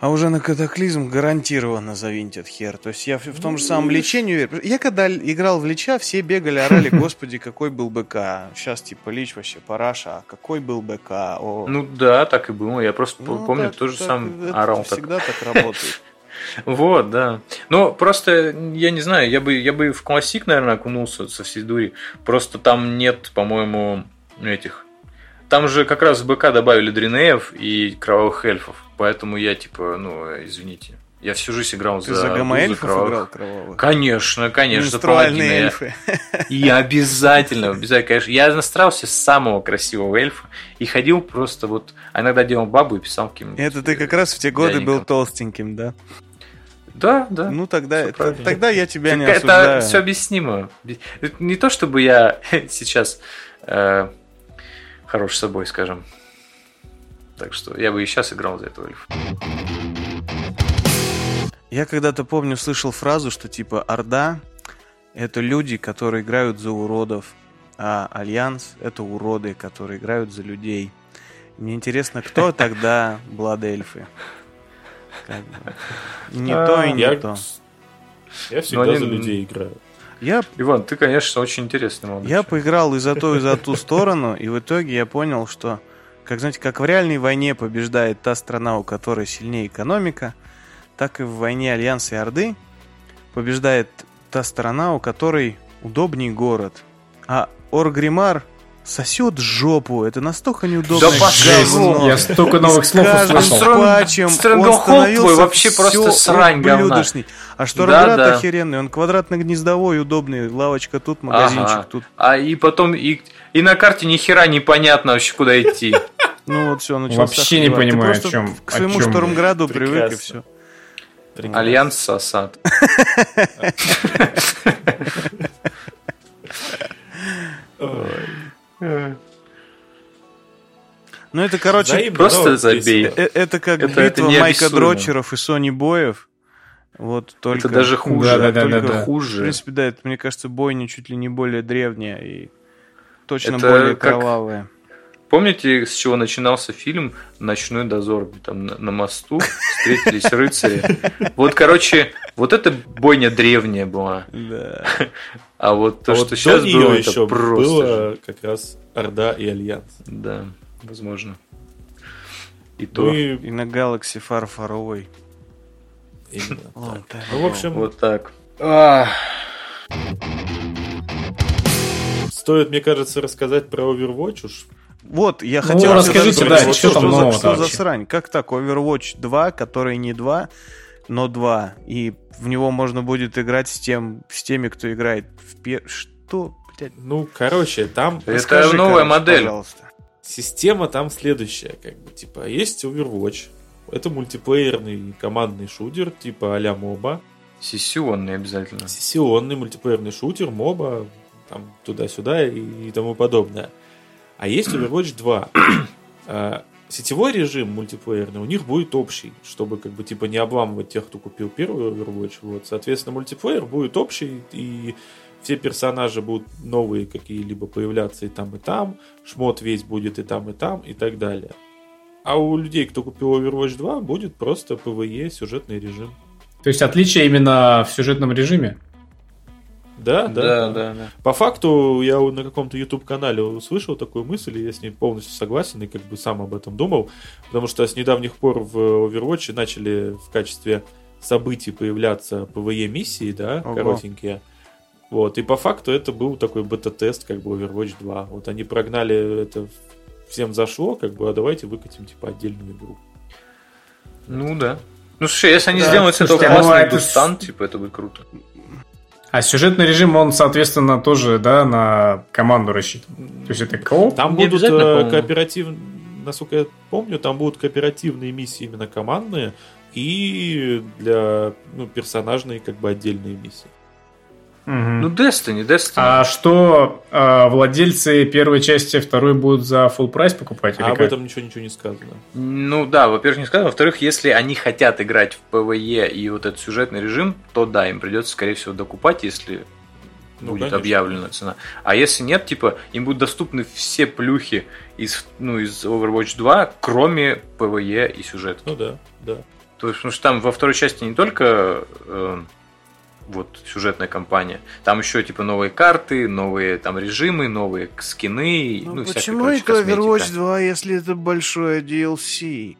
А уже на катаклизм гарантированно завинтят хер. То есть я в том же самом лече не уверен. Я когда играл в лича, все бегали, орали, господи, какой был БК. Сейчас типа лич вообще параша, а какой был БК. О. Ну да, так и было. Я просто ну, помню, так, тоже так, сам орал. Всегда так работает. Вот, да. Но просто, я не знаю, я бы, я бы в классик, наверное, окунулся со всей дури. Просто там нет, по-моему, этих там же как раз в БК добавили дринеев и кровавых эльфов. Поэтому я типа, ну, извините. Я всю жизнь играл Ты за, за гамма-эльфов кровавых. играл кровавых? Конечно, конечно. Менструальные эльфы. Я, обязательно, обязательно, конечно. Я настраивался с самого красивого эльфа и ходил просто вот... А иногда делал бабу и писал каким-нибудь... Это ты как раз в те годы был толстеньким, да? Да, да. Ну тогда, тогда я тебя так не осуждаю. Это все объяснимо. Не то, чтобы я сейчас э, хорош собой, скажем. Так что я бы и сейчас играл за этого эльфа. Я когда-то помню, слышал фразу, что типа Орда — это люди, которые играют за уродов, а Альянс — это уроды, которые играют за людей. Мне интересно, кто тогда Бладельфы? Как бы. Не а, то и не я, то. Я всегда они... за людей играю. Я... Иван, ты, конечно, очень интересный молодой Я поиграл и за ту, и за ту сторону, и в итоге я понял, что, как знаете, как в реальной войне побеждает та страна, у которой сильнее экономика, так и в войне Альянса и Орды побеждает та страна, у которой удобней город. А Оргримар сосет жопу. Это настолько неудобно. Да говно. Я столько новых слов услышал. патчем он твой вообще просто срань говна. А Штормград да, да. охеренный. Он квадратно-гнездовой, удобный. Лавочка тут, магазинчик ага. тут. А и потом и, и на карте ни хера непонятно вообще, куда идти. Ну вот все, началось. Вообще не понимаю, о чем. К своему Штормграду привык и все. Альянс сосать. Ну, это, короче... Просто забей. Это, э, это как это, битва это майкодрочеров и сонибоев. Вот только... Это даже хуже. Да, да, да, да, хуже. В принципе, да, это, мне кажется, бойня чуть ли не более древняя и точно это более как... кровавая. Помните, с чего начинался фильм «Ночной дозор»? Там на, мосту встретились рыцари. Вот, короче, вот эта бойня древняя была. Да. А вот то, а что вот сейчас было, это еще просто... было как раз Орда и Альянс. Да, возможно. И ну то. И... и на Galaxy Far Far Away. Именно. Ну, в общем... Вот так. Стоит, мне кажется, рассказать про Overwatch уж вот, я ну, хотел... расскажите, да, что, что там нового Что за срань? Как так? Overwatch 2, который не 2, но 2. И в него можно будет играть с, тем, с теми, кто играет в пер... Что? Блядь? Ну, короче, там... Это Расскажи, новая короче, модель. Пожалуйста. Система там следующая, как бы, типа, есть Overwatch, это мультиплеерный командный шутер, типа а-ля моба. Сессионный обязательно. Сессионный мультиплеерный шутер, моба, там туда-сюда и, и тому подобное. А есть Overwatch 2. А, сетевой режим мультиплеерный у них будет общий, чтобы как бы типа не обламывать тех, кто купил первый Overwatch. Вот. Соответственно, мультиплеер будет общий, и все персонажи будут новые какие-либо появляться и там, и там. Шмот весь будет и там, и там, и так далее. А у людей, кто купил Overwatch 2, будет просто PvE сюжетный режим. То есть отличие именно в сюжетном режиме? Да, да, да, да, да. По факту я на каком-то YouTube канале услышал такую мысль, и я с ней полностью согласен и как бы сам об этом думал, потому что с недавних пор в Overwatch начали в качестве событий появляться PvE миссии, да, Ого. коротенькие. Вот, и по факту это был такой бета-тест, как бы Overwatch 2. Вот они прогнали это, всем зашло, как бы, а давайте выкатим, типа, отдельную игру. Ну да. Ну слушай, если они да. сделают с этого классный а это... типа, это будет круто. А сюжетный режим, он, соответственно, тоже, да, на команду рассчитан. То есть это кооп? Там Не будут э, кооперативные, насколько я помню, там будут кооперативные миссии именно командные и для ну, персонажные как бы отдельные миссии. Угу. Ну, Destiny, Destiny. А что э, владельцы первой части, второй будут за full прайс покупать? А об этом ничего ничего не сказано. Ну да, во-первых, не сказано. Во-вторых, если они хотят играть в PvE и вот этот сюжетный режим, то да, им придется, скорее всего, докупать, если ну, будет конечно. объявлена цена. А если нет, типа, им будут доступны все плюхи из, ну, из Overwatch 2, кроме PvE и сюжета. Ну да, да. То есть, потому что там во второй части не только э, вот сюжетная кампания. Там еще типа новые карты, новые там режимы, новые скины. Ну, ну почему это Overwatch 2, если это большое DLC?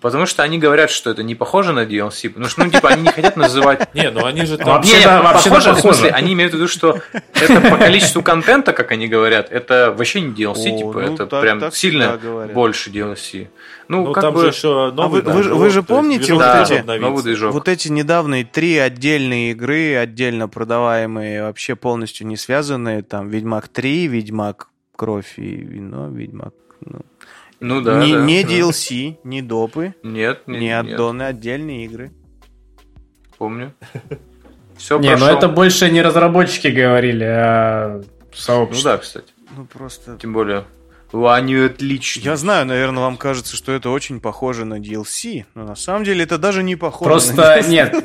Потому что они говорят, что это не похоже на DLC. Потому что, ну, типа, они не хотят называть... Не, ну они же там... Вообще, не, вообще похоже, в смысле, они имеют в виду, что это по количеству контента, как они говорят, это вообще не DLC, типа, ну, это прям сильно больше DLC. Ну, ну как там бы... же еще новый а вы, вы, вы же помните вот, эти, новый вот эти недавние три отдельные игры, отдельно продаваемые, вообще полностью не связанные, там, Ведьмак 3, Ведьмак Кровь и Вино, Ведьмак... Ну, ну да, не, да. Не DLC, не допы. Нет, не, не аддоны, отдельные игры. Помню. Все Не, но это больше не разработчики говорили, а сообщество. Ну да, кстати. Ну просто... Тем более Они отличные. Я знаю, наверное, вам кажется, что это очень похоже на DLC, но на самом деле это даже не похоже Просто на DLC. нет.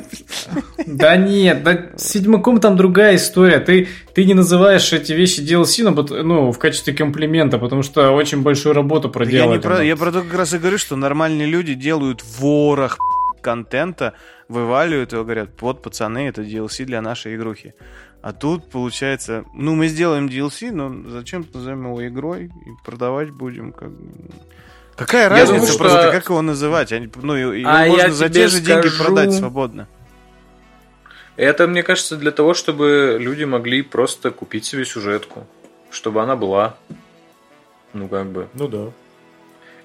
Да нет, да с Ведьмаком там другая история. Ты, ты не называешь эти вещи DLC, ну, ну, в качестве комплимента, потому что очень большую работу проделали. Я, не про, я про то как раз и говорю, что нормальные люди делают ворох контента, вываливают его, говорят, вот, пацаны, это DLC для нашей игрухи. А тут, получается, ну, мы сделаем DLC, но зачем назовем его игрой и продавать будем как... Какая разница думаю, что... просто, как его называть? Ну, его а можно за те же скажу... деньги продать свободно. Это, мне кажется, для того, чтобы люди могли просто купить себе сюжетку. Чтобы она была. Ну, как бы. Ну да.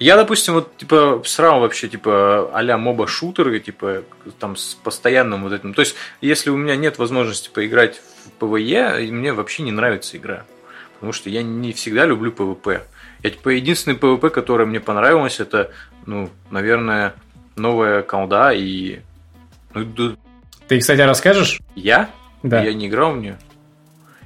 Я, допустим, вот, типа, срал вообще, типа, а-ля моба-шутеры, типа, там, с постоянным вот этим. То есть, если у меня нет возможности поиграть в PvE, мне вообще не нравится игра. Потому что я не всегда люблю PvP. Я, типа, единственный PvP, который мне понравилось, это, ну, наверное, новая колда и... Ну, Ты, кстати, расскажешь? Я? Да. Я не играл в нее.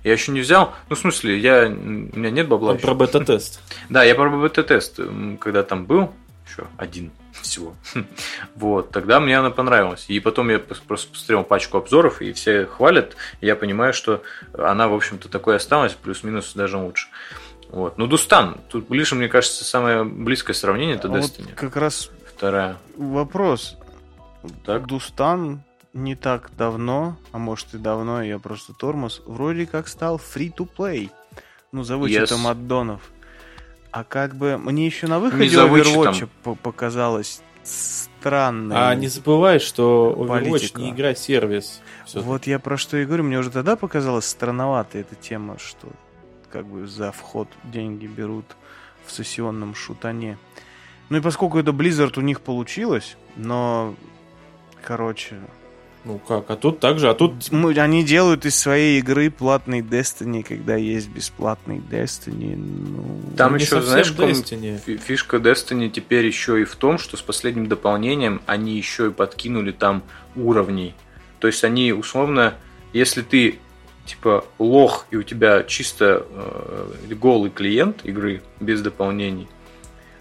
Я еще не взял. Ну, в смысле, я, у меня нет бабла. Про бета-тест. Да, я про бета-тест, когда там был, еще один всего. Вот, тогда мне она понравилась. И потом я просто посмотрел пачку обзоров, и все хвалят. И я понимаю, что она, в общем-то, такой осталась, плюс-минус даже лучше. Вот. Ну, Дустан. Тут ближе, мне кажется, самое близкое сравнение это а Destiny. Вот как раз вторая. Вопрос. Так. Дустан не так давно, а может и давно, я просто тормоз, вроде как стал free-to-play. Ну, за вычетом yes. аддонов. А как бы мне еще на выходе Overwatch показалось странно. А не забывай, что Overwatch политика. не игра-сервис. Вот я про что и говорю. Мне уже тогда показалась странновата эта тема, что как бы за вход деньги берут в сессионном шутане. Ну и поскольку это Blizzard у них получилось, но, короче, ну как, а тут также, а тут... Мы, они делают из своей игры платный Destiny, когда есть бесплатный Destiny. Ну, Там еще, знаешь, Destiny. фишка Destiny теперь еще и в том, что с последним дополнением они еще и подкинули там уровней. То есть они условно, если ты типа лох и у тебя чисто э, голый клиент игры без дополнений,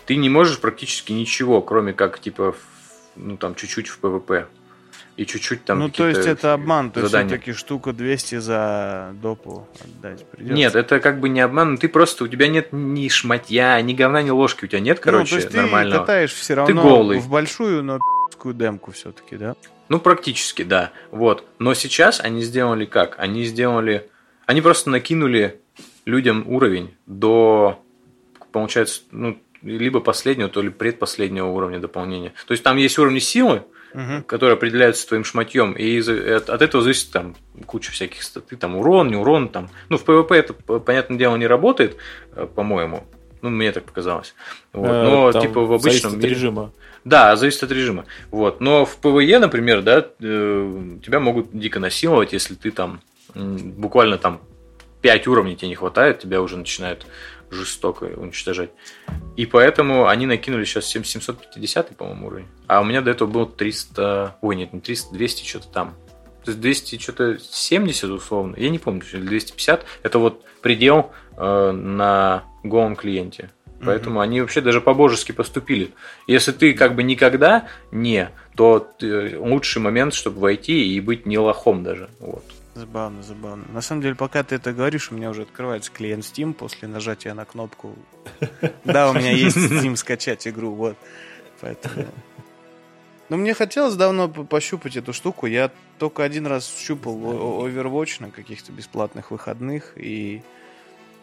ты не можешь практически ничего, кроме как типа ну там чуть-чуть в PvP и чуть-чуть там Ну, то есть это обман, то есть все-таки штука 200 за допу отдать придется. Нет, это как бы не обман, ты просто, у тебя нет ни шматья, ни говна, ни ложки, у тебя нет, короче, ну, то есть нормального. ты катаешь все равно ты голый. в большую, но пи***скую демку все-таки, да? Ну, практически, да. Вот. Но сейчас они сделали как? Они сделали... Они просто накинули людям уровень до, получается, ну, либо последнего, то ли предпоследнего уровня дополнения. То есть там есть уровни силы, угу. которые определяются твоим шматьем, и от, от этого зависит там куча всяких статы, там урон, не урон, там. Ну, в PvP это, понятное дело, не работает, э, по-моему. Ну, мне так показалось. Вот. Э, Но, там типа, в обычном от режима. Да, зависит от режима. Вот. Но в PvE, например, да, э, тебя могут дико насиловать, если ты там буквально там 5 уровней тебе не хватает, тебя уже начинают жестоко уничтожать. И поэтому они накинули сейчас 750, по-моему, уровень. А у меня до этого был 300... Ой, нет, не 300, 200 что-то там. То есть 200 что-то 70 условно. Я не помню, 250. Это вот предел э, на голом клиенте. Поэтому mm-hmm. они вообще даже по-божески поступили. Если ты как бы никогда не, то ты, лучший момент, чтобы войти и быть не лохом даже. Вот. Забавно, забавно. На самом деле, пока ты это говоришь, у меня уже открывается клиент Steam после нажатия на кнопку. Да, у меня есть Steam скачать игру, вот. Поэтому... Но мне хотелось давно пощупать эту штуку. Я только один раз щупал Overwatch на каких-то бесплатных выходных, и, и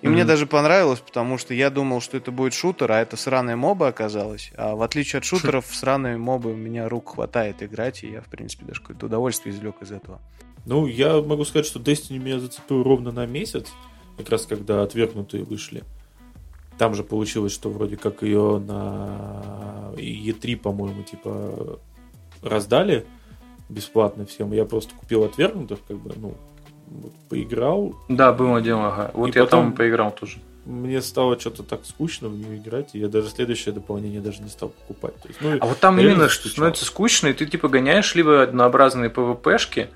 mm-hmm. мне даже понравилось, потому что я думал, что это будет шутер, а это сраная моба оказалась. А в отличие от шутеров, сраные мобы у меня рук хватает играть, и я, в принципе, даже какое-то удовольствие извлек из этого. Ну, я могу сказать, что Destiny меня зацепил ровно на месяц, как раз когда отвергнутые вышли. Там же получилось, что вроде как ее на E3, по-моему, типа раздали бесплатно всем. Я просто купил отвергнутых, как бы, ну, вот, поиграл. Да, было дело, ага. Вот и я потом там поиграл тоже. Мне стало что-то так скучно в нее играть, и я даже следующее дополнение даже не стал покупать. То есть, ну, а вот там именно что становится скучно, и ты типа гоняешь либо однообразные ПВПшки,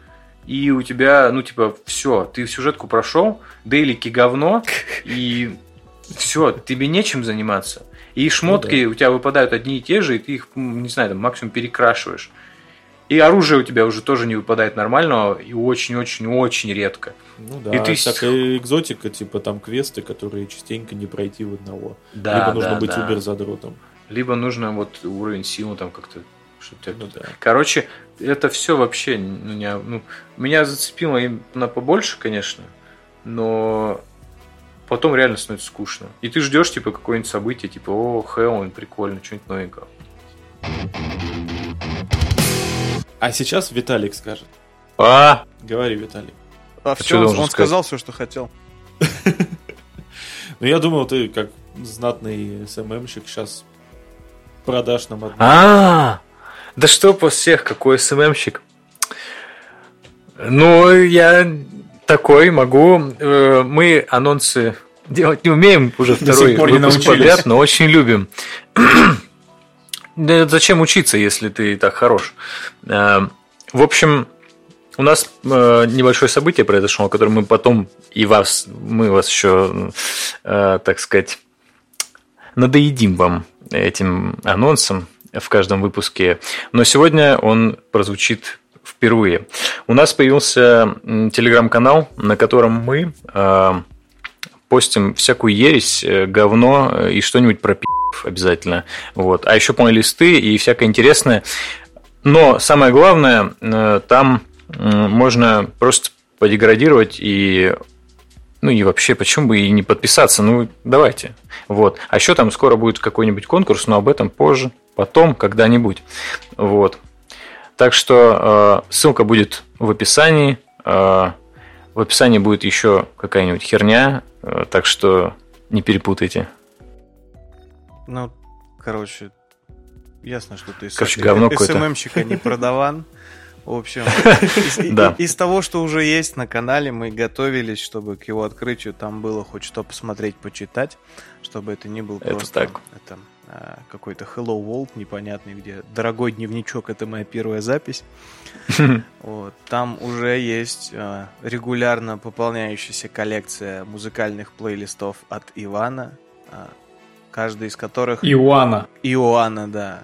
и у тебя, ну, типа, все, ты сюжетку прошел, дейлики говно, и Все, тебе нечем заниматься. И шмотки ну, да. у тебя выпадают одни и те же, и ты их, не знаю, там, максимум перекрашиваешь. И оружие у тебя уже тоже не выпадает нормального, и очень-очень-очень редко. Ну да, и ты... всякая экзотика, типа там квесты, которые частенько не пройти в одного. Да, Либо нужно да, быть да. убер-задротом. Либо нужно вот уровень силы там как-то что-то. Ну, да. Короче, это все вообще ну, не, ну, меня зацепило на побольше, конечно, но потом реально становится скучно. И ты ждешь, типа, какое-нибудь событие, типа, о, Хэллоуин, прикольно, что-нибудь новенького. А сейчас Виталик скажет. А! Говори, Виталик. А, а все, он, он сказал все, что хотел. Ну, я думал, ты как знатный СММщик сейчас продашь нам одну. А, да что по всех, какой СММщик? Ну, я такой могу. Э, мы анонсы делать не умеем уже второй выпуск подряд, но очень любим. Да зачем учиться, если ты так хорош? Э, в общем, у нас э, небольшое событие произошло, которое мы потом и вас, мы вас еще, так сказать, надоедим вам этим анонсом в каждом выпуске. Но сегодня он прозвучит впервые. У нас появился телеграм-канал, на котором мы э, постим всякую ересь, э, говно э, и что-нибудь про пи*** обязательно. Вот. А еще плейлисты и всякое интересное. Но самое главное, э, там э, можно просто подеградировать и ну и вообще, почему бы и не подписаться? Ну, давайте. Вот. А еще там скоро будет какой-нибудь конкурс, но об этом позже, потом, когда-нибудь. Вот. Так что э, ссылка будет в описании. Э, в описании будет еще какая-нибудь херня, э, так что не перепутайте. Ну, короче, ясно, что ты короче, говно СММщика не продаван. В общем, из, да. из того, что уже есть на канале, мы готовились, чтобы к его открытию там было хоть что посмотреть, почитать, чтобы это не был это просто так. Это, а, какой-то Hello World непонятный, где дорогой дневничок, это моя первая запись. Вот. Там уже есть а, регулярно пополняющаяся коллекция музыкальных плейлистов от Ивана, а, каждый из которых... Иоанна. Иоанна, да.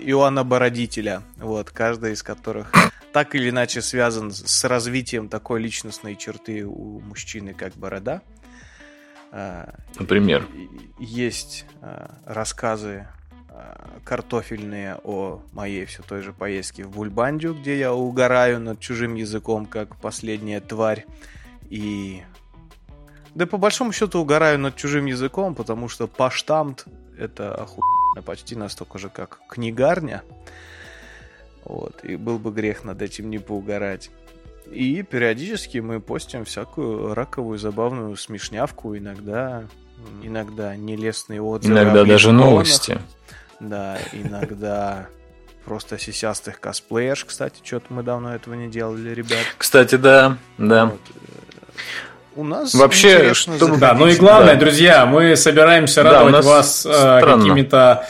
Иоанна Бородителя, вот, каждый из которых так или иначе связан с развитием такой личностной черты у мужчины, как борода. А, Например? Есть а, рассказы а, картофельные о моей все той же поездке в Бульбандию, где я угораю над чужим языком, как последняя тварь. И... Да по большому счету угораю над чужим языком, потому что паштамт это охуенно, почти настолько же, как книгарня. Вот, и был бы грех над этим не поугарать. И периодически мы постим всякую раковую, забавную смешнявку, иногда, иногда нелестные отзывы. Иногда даже новости. Да, иногда просто сисястых косплеерш, кстати, что-то мы давно этого не делали, ребят. Кстати, да, да. Вот у нас вообще что да ну и главное да. друзья мы собираемся радовать да, вас э, какими-то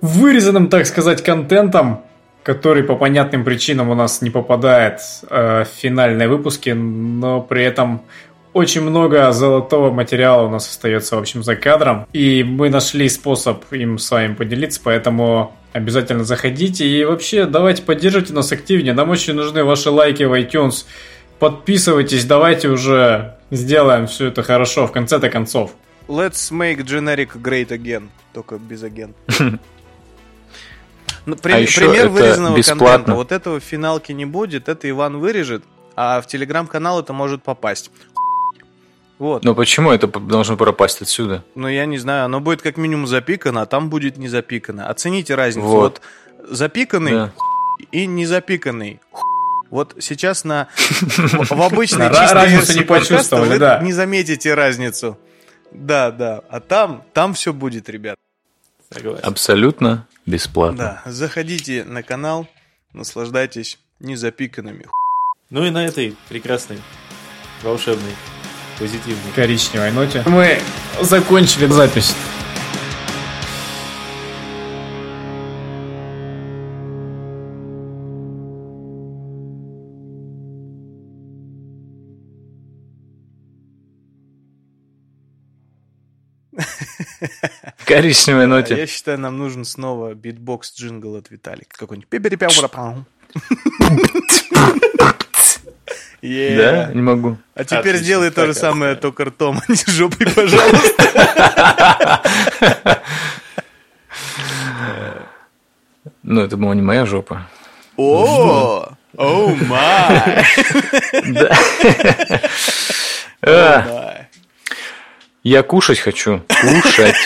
вырезанным так сказать контентом который по понятным причинам у нас не попадает э, в финальные выпуски но при этом очень много золотого материала у нас остается, в общем, за кадром. И мы нашли способ им с вами поделиться, поэтому обязательно заходите. И вообще, давайте поддержите нас активнее. Нам очень нужны ваши лайки в iTunes. Подписывайтесь, давайте уже сделаем все это хорошо в конце-то концов. Let's make generic great again, только без агент. Ну, при, а пример вырезанного бесплатно. контента. Вот этого в финалке не будет, это Иван вырежет, а в телеграм-канал это может попасть. Вот. Но почему это должно пропасть отсюда? Ну, я не знаю, оно будет как минимум запикано, а там будет не запикано. Оцените разницу. Вот, вот запиканный да. и не запиканный. Вот сейчас на в обычной чистой версии не почувствовали, да. не заметите разницу. Да, да. А там, там все будет, ребят. Абсолютно бесплатно. Да, заходите на канал, наслаждайтесь незапиканными. Ну и на этой прекрасной, волшебной, позитивной, коричневой ноте мы закончили запись. Коричневой ноте. Я считаю, нам нужен снова битбокс джингл от Виталика. Какой-нибудь. Yeah. Да? Не могу. А теперь Отлично, сделай то же самое, только ртом, а не жопой, пожалуйста. Ну, это была не моя жопа. Oh, oh my. Я кушать хочу. Кушать.